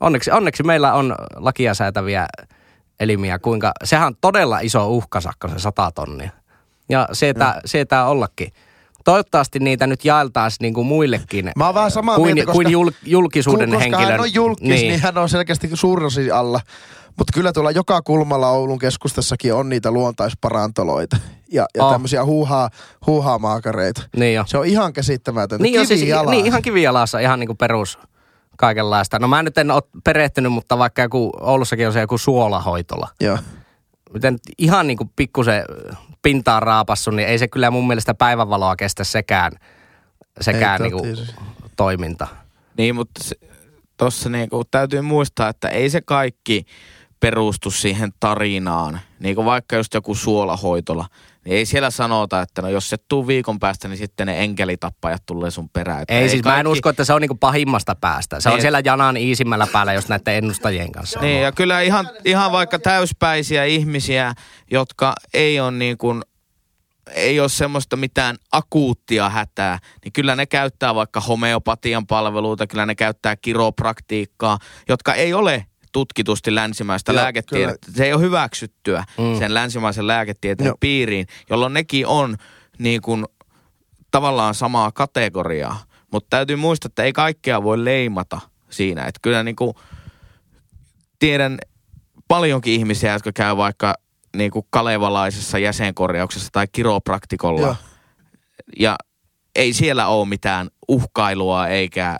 [SPEAKER 1] Onneksi, onneksi meillä on lakia säätäviä elimiä, kuinka, sehän on todella iso uhkasakko se sata tonnia. Ja sietää, sietää ollakin. Toivottavasti niitä nyt jaeltaisiin niinku muillekin
[SPEAKER 3] Mä oon vähän samaa
[SPEAKER 1] kuin,
[SPEAKER 3] mieltä, koska,
[SPEAKER 1] kuin jul, julkisuuden
[SPEAKER 3] koska
[SPEAKER 1] henkilön.
[SPEAKER 3] hän on julkis, niin. niin hän on selkeästi suurin osin alla. Mutta kyllä tuolla joka kulmalla Oulun keskustassakin on niitä luontaisparantoloita ja, ja
[SPEAKER 1] Oh.
[SPEAKER 3] tämmöisiä huuhaa, huuhaamaakareita.
[SPEAKER 1] Niin jo.
[SPEAKER 3] Se on ihan käsittämätöntä.
[SPEAKER 1] Niin, siis, niin ihan kivijalassa, ihan niin kuin perus kaikenlaista. No mä nyt en ole perehtynyt, mutta vaikka joku, Oulussakin on se joku suolahoitola.
[SPEAKER 3] Joo.
[SPEAKER 1] Miten ihan niin kuin pikkusen pintaan raapassu, niin ei se kyllä mun mielestä päivänvaloa kestä sekään, sekään
[SPEAKER 3] Ei
[SPEAKER 1] niin kuin toiminta.
[SPEAKER 2] Niin, mutta se, tossa niinku täytyy muistaa, että ei se kaikki perustu siihen tarinaan. Niin kuin vaikka just joku suolahoitola, niin ei siellä sanota, että no jos se tuu viikon päästä, niin sitten ne enkelitappajat tulee sun perään. Että
[SPEAKER 1] Ei, siis mä en usko, että se on niin kuin pahimmasta päästä. Se on
[SPEAKER 2] Niin.
[SPEAKER 1] siellä janan iisimmällä päällä just näiden ennustajien kanssa.
[SPEAKER 2] Niin, ja kyllä ihan, ihan vaikka täyspäisiä ihmisiä, jotka ei ole niin kuin, ei ole semmoista mitään akuuttia hätää, niin kyllä ne käyttää vaikka homeopatian palveluita, kyllä ne käyttää kiropraktiikkaa, jotka ei ole tutkitusti länsimäistä
[SPEAKER 3] Joo,
[SPEAKER 2] lääketiedettä. Se ei ole hyväksyttyä
[SPEAKER 1] mm.
[SPEAKER 2] sen länsimaisen lääketieteen
[SPEAKER 3] Joo.
[SPEAKER 2] piiriin, jolloin nekin on niin kuin, tavallaan samaa kategoriaa. Mutta täytyy muistaa, että ei kaikkea voi leimata siinä. Että kyllä niin kuin, tiedän paljonkin ihmisiä, jotka käy vaikka niin kuin kalevalaisessa jäsenkorjauksessa tai kiropraktikolla.
[SPEAKER 3] Joo.
[SPEAKER 2] Ja ei siellä ole mitään uhkailua eikä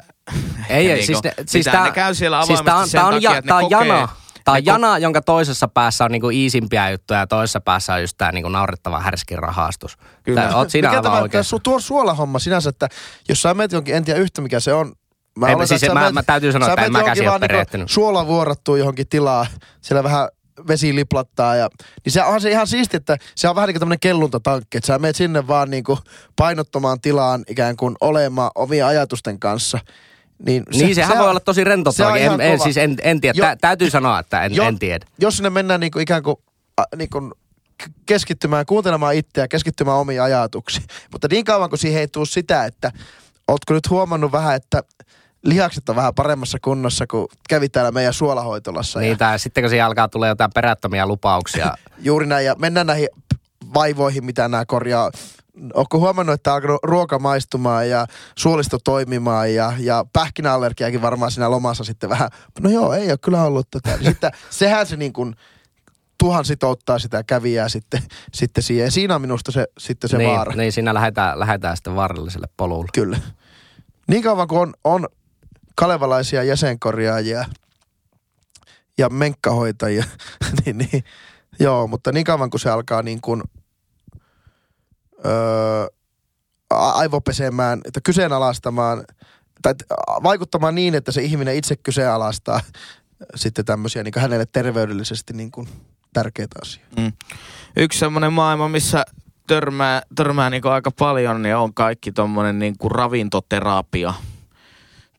[SPEAKER 1] Ei, ei,
[SPEAKER 2] niinku
[SPEAKER 1] siis ne- siis tää-
[SPEAKER 2] ne käy siellä
[SPEAKER 1] siis tää on-
[SPEAKER 2] sen
[SPEAKER 1] tää on
[SPEAKER 2] takia,
[SPEAKER 1] ja-
[SPEAKER 2] että
[SPEAKER 1] tää
[SPEAKER 2] ne
[SPEAKER 1] on
[SPEAKER 2] kokee,
[SPEAKER 1] jana. Tämä on jana, jonka toisessa päässä on niinku iisimpiä juttuja ja toisessa päässä on just tämä niinku naurettava härskin rahastus.
[SPEAKER 2] Kyllä.
[SPEAKER 1] Tää, oot siinä
[SPEAKER 3] Mikä tämä, su- tuo suolahomma sinänsä, että jos sä menet jonkin, en tiedä yhtä mikä se on. Mä
[SPEAKER 1] Ei, siis mä-
[SPEAKER 3] menet-
[SPEAKER 1] mä täytyy sanoa, että en siihen
[SPEAKER 3] vaan
[SPEAKER 1] ole
[SPEAKER 3] niinku
[SPEAKER 1] perehtynyt.
[SPEAKER 3] Suola vuorattuu johonkin tilaa, siellä vähän vesi liplattaa ja, niin se onhan se ihan siisti, että se on vähän niin kuin tämmöinen kelluntatankki, että sä menet sinne vaan niin kuin painottomaan tilaan ikään kuin olemaan omien ajatusten kanssa. Niin,
[SPEAKER 1] Niin, sehän voi olla tosi
[SPEAKER 3] se on
[SPEAKER 1] rentouttavakin. En, en, siis en, en tiedä.
[SPEAKER 3] Jo-
[SPEAKER 1] Tä, täytyy sanoa, että en,
[SPEAKER 3] Jo-
[SPEAKER 1] en tiedä.
[SPEAKER 3] Jos sinne mennään niin kuin ikään kuin, a, niin kuin k- keskittymään, kuuntelemaan itseä, keskittymään omiin ajatuksiin. *laughs* Mutta niin kauan kuin siihen ei tule sitä, että ootko nyt huomannut vähän, että lihakset on vähän paremmassa kunnossa, kun kävi täällä meidän suolahoitolassa.
[SPEAKER 1] Niin,
[SPEAKER 3] Ja
[SPEAKER 1] tai sitten kun siihen alkaa tulla jotain perättömiä lupauksia. *laughs*
[SPEAKER 3] juuri näin, ja mennään näihin vaivoihin, mitä nämä korjaa. Oletko huomannut, että on alkanut ruoka maistumaan ja suolisto toimimaan ja, ja pähkinäallergiakin varmaan siinä lomassa sitten vähän, no joo, ei ole kyllä ollut tätä. Niin *laughs* sitten sehän se niin kuin, tuhan sitouttaa sitä kävijää sitten, sitten siihen. Ja siinä on minusta se, sitten se
[SPEAKER 1] niin,
[SPEAKER 3] vaara.
[SPEAKER 1] niin, siinä lähdetään, lähdetään sitten vaaralliselle polulle.
[SPEAKER 3] Kyllä. Niin kauan kuin on, on kalevalaisia jäsenkorjaajia ja menkkahoitajia, *laughs* niin, niin joo, mutta niin kauan kuin se alkaa niin kuin, öö, aivopesemään, että kyseenalaistamaan tai vaikuttamaan niin, että se ihminen itse kyseenalaistaa sitten tämmöisiä niin hänelle terveydellisesti niin kuin tärkeitä asioita.
[SPEAKER 2] Mm. Yksi semmoinen maailma, missä törmää, törmää niinku aika paljon, niin on kaikki tommonen niinku ravintoterapia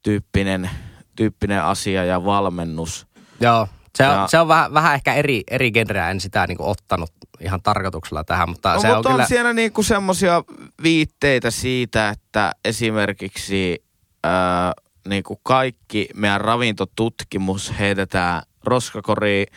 [SPEAKER 2] tyyppinen, tyyppinen asia ja valmennus.
[SPEAKER 1] Joo, se on,
[SPEAKER 2] Ja-
[SPEAKER 1] se on vähän, vähän ehkä eri, eri genreä. En sitä niinku ottanut ihan tarkoituksella tähän, mutta
[SPEAKER 2] No,
[SPEAKER 1] se
[SPEAKER 2] mutta
[SPEAKER 1] on
[SPEAKER 2] on,
[SPEAKER 1] kyllä...
[SPEAKER 2] siellä niinku semmoisia viitteitä siitä, että esimerkiksi ää, niinku kaikki meidän ravintotutkimus heitetään roskakoriin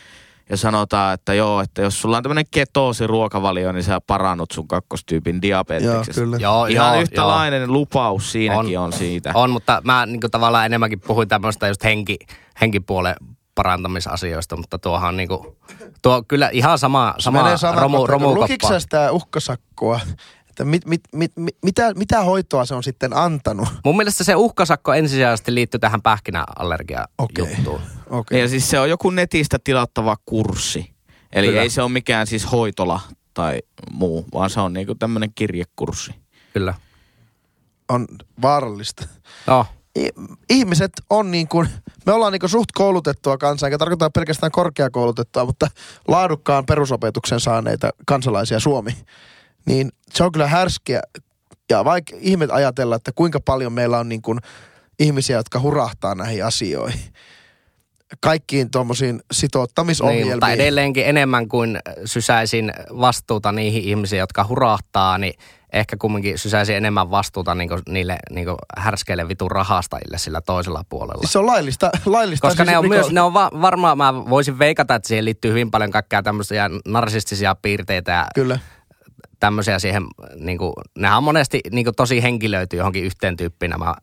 [SPEAKER 2] ja sanotaan, että joo, että jos sulla on tämmöinen ketoosiruokavalio, niin sä parannut sun kakkostyypin
[SPEAKER 3] Joo,
[SPEAKER 2] diabeteksestä.
[SPEAKER 3] kyllä.
[SPEAKER 1] Joo,
[SPEAKER 2] Ihan
[SPEAKER 1] joo,
[SPEAKER 2] yhtälainen lupaus siinäkin
[SPEAKER 1] On.
[SPEAKER 2] on, on siitä.
[SPEAKER 1] On, mutta mä niin kuin, tavallaan enemmänkin puhuin tämmöistä just henki, henkipuolen parantamisasioista, mutta tuohan on niin kuin, tuo kyllä ihan sama, sama romu, romukoppa.
[SPEAKER 3] sä sitä uhkasakkoa? Että mit, mit, mit, mit, mitä, mitä hoitoa se on sitten antanut?
[SPEAKER 1] Mun mielestä se uhkasakko ensisijaisesti liittyy tähän
[SPEAKER 3] Okei.
[SPEAKER 1] pähkinäallergia-juttuun.
[SPEAKER 3] Okay.
[SPEAKER 2] Ja siis se on joku netistä tilattava kurssi. Eli
[SPEAKER 1] Kyllä.
[SPEAKER 2] ei se ole mikään siis hoitola tai muu, vaan se on niinku tämmöinen kirjekurssi.
[SPEAKER 1] Kyllä.
[SPEAKER 3] On vaarallista.
[SPEAKER 1] No,
[SPEAKER 3] Ihmiset on niin kuin, me ollaan niin kuin suht koulutettua kansaa, eikä tarkoita pelkästään korkeakoulutettua, mutta laadukkaan perusopetuksen saaneita kansalaisia Suomi. Niin se on kyllä härskiä. Ja vaikka ihmet ajatella, että kuinka paljon meillä on niin kuin ihmisiä, jotka hurahtaa näihin asioihin. Kaikkiin tuommoisiin
[SPEAKER 1] niin,
[SPEAKER 3] sitouttamisohjelmiin.
[SPEAKER 1] mutta edelleenkin enemmän kuin sysäisin vastuuta niihin ihmisiin, jotka hurahtaa, niin ehkä kumminkin sysäisin enemmän vastuuta niinku niille niinku härskeille vitun rahastajille sillä toisella puolella.
[SPEAKER 3] Siis se on laillista. laillista
[SPEAKER 1] Koska
[SPEAKER 3] siis
[SPEAKER 1] ne on
[SPEAKER 3] riko-
[SPEAKER 1] myös, ne on va- varmaan, mä voisin veikata, että siihen liittyy hyvin paljon kaikkea tämmöisiä narsistisia piirteitä ja
[SPEAKER 3] Kyllä.
[SPEAKER 1] tämmöisiä siihen, niin kuin, nehän on monesti niin kuin, tosi henkilöity johonkin yhteen tyyppiin nämä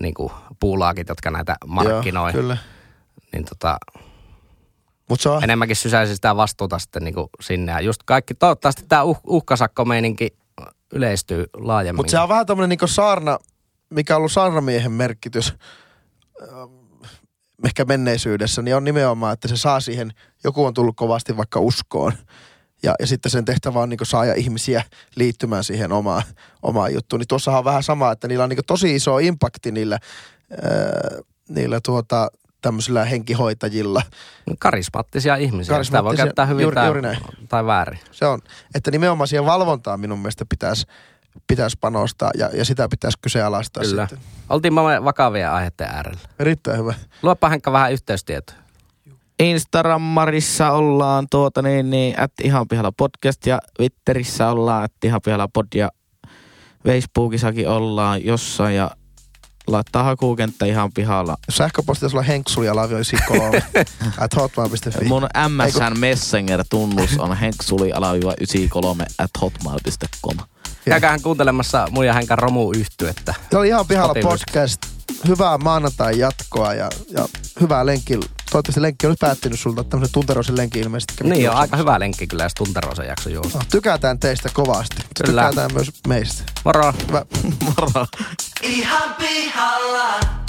[SPEAKER 1] niin kuin, puulaakit, jotka näitä markkinoi.
[SPEAKER 3] Joo, kyllä.
[SPEAKER 1] Niin tota,
[SPEAKER 3] Mutta se on,
[SPEAKER 1] enemmänkin sysäisi sitä vastuuta sitten niin kuin, sinne. Ja just kaikki, toivottavasti tämä uh, uhkasakkomeininki yleistyy laajemmin.
[SPEAKER 3] Mutta se on vähän tämmöinen niinku saarna, mikä on ollut saarnamiehen merkitys ähm, ehkä menneisyydessä, niin on nimenomaan, että se saa siihen, joku on tullut kovasti vaikka uskoon. Ja, ja sitten sen tehtävä on niinku saada ihmisiä liittymään siihen omaan, omaan juttuun. Niin tuossahan on vähän sama, että niillä on niinku tosi iso impakti niillä, ää, niillä tuota, tämmöisillä henkihoitajilla.
[SPEAKER 1] Karismaattisia ihmisiä. Sitä voi
[SPEAKER 3] Karismaattisia,
[SPEAKER 1] käyttää hyvin
[SPEAKER 3] juuri-
[SPEAKER 1] tai,
[SPEAKER 3] juuri näin.
[SPEAKER 1] tai väärin.
[SPEAKER 3] Se on, että nimenomaan siihen valvontaan minun mielestä pitäisi pitäisi panostaa ja, ja sitä pitäisi kyseenalaistaa
[SPEAKER 1] Kyllä.
[SPEAKER 3] sitten.
[SPEAKER 1] Oltiin me vakavia aiheiden äärellä.
[SPEAKER 3] Erittäin hyvä.
[SPEAKER 1] Luopa Henkka vähän yhteystietoja.
[SPEAKER 2] Instagrammarissa ollaan tuota niin, niin at ihan pihalla podcast ja Twitterissä ollaan at ihan pihalla pod ja Facebookissakin ollaan jossain ja laittaa hakukenttä ihan pihalla.
[SPEAKER 3] Sähköposti taisi olla henksulialavi 93 *laughs* at hotmail.fi.
[SPEAKER 2] Mun MSN Messenger-tunnus on henksuli-93 at hotmail.com.
[SPEAKER 1] Käykäähän kuuntelemassa mun ja Henkan romu yhtyettä.
[SPEAKER 3] Se oli ihan pihalla
[SPEAKER 1] Spotifys.
[SPEAKER 3] podcast. Hyvää maanantai jatkoa ja, ja hyvää lenkki. Toivottavasti lenkki on nyt päättynyt sulta. Tämmöisen tunteroisen lenkin ilmeisesti.
[SPEAKER 1] Niin on
[SPEAKER 3] juoksemassa.
[SPEAKER 1] aika hyvä lenkki kyllä, jos Tunterosen jakso juosta.
[SPEAKER 3] No, tykätään teistä kovasti.
[SPEAKER 1] Kyllä.
[SPEAKER 3] Tykätään myös meistä.
[SPEAKER 1] Moro!
[SPEAKER 3] Hyvä. *laughs*
[SPEAKER 2] Moro!
[SPEAKER 5] Ihan pihalla.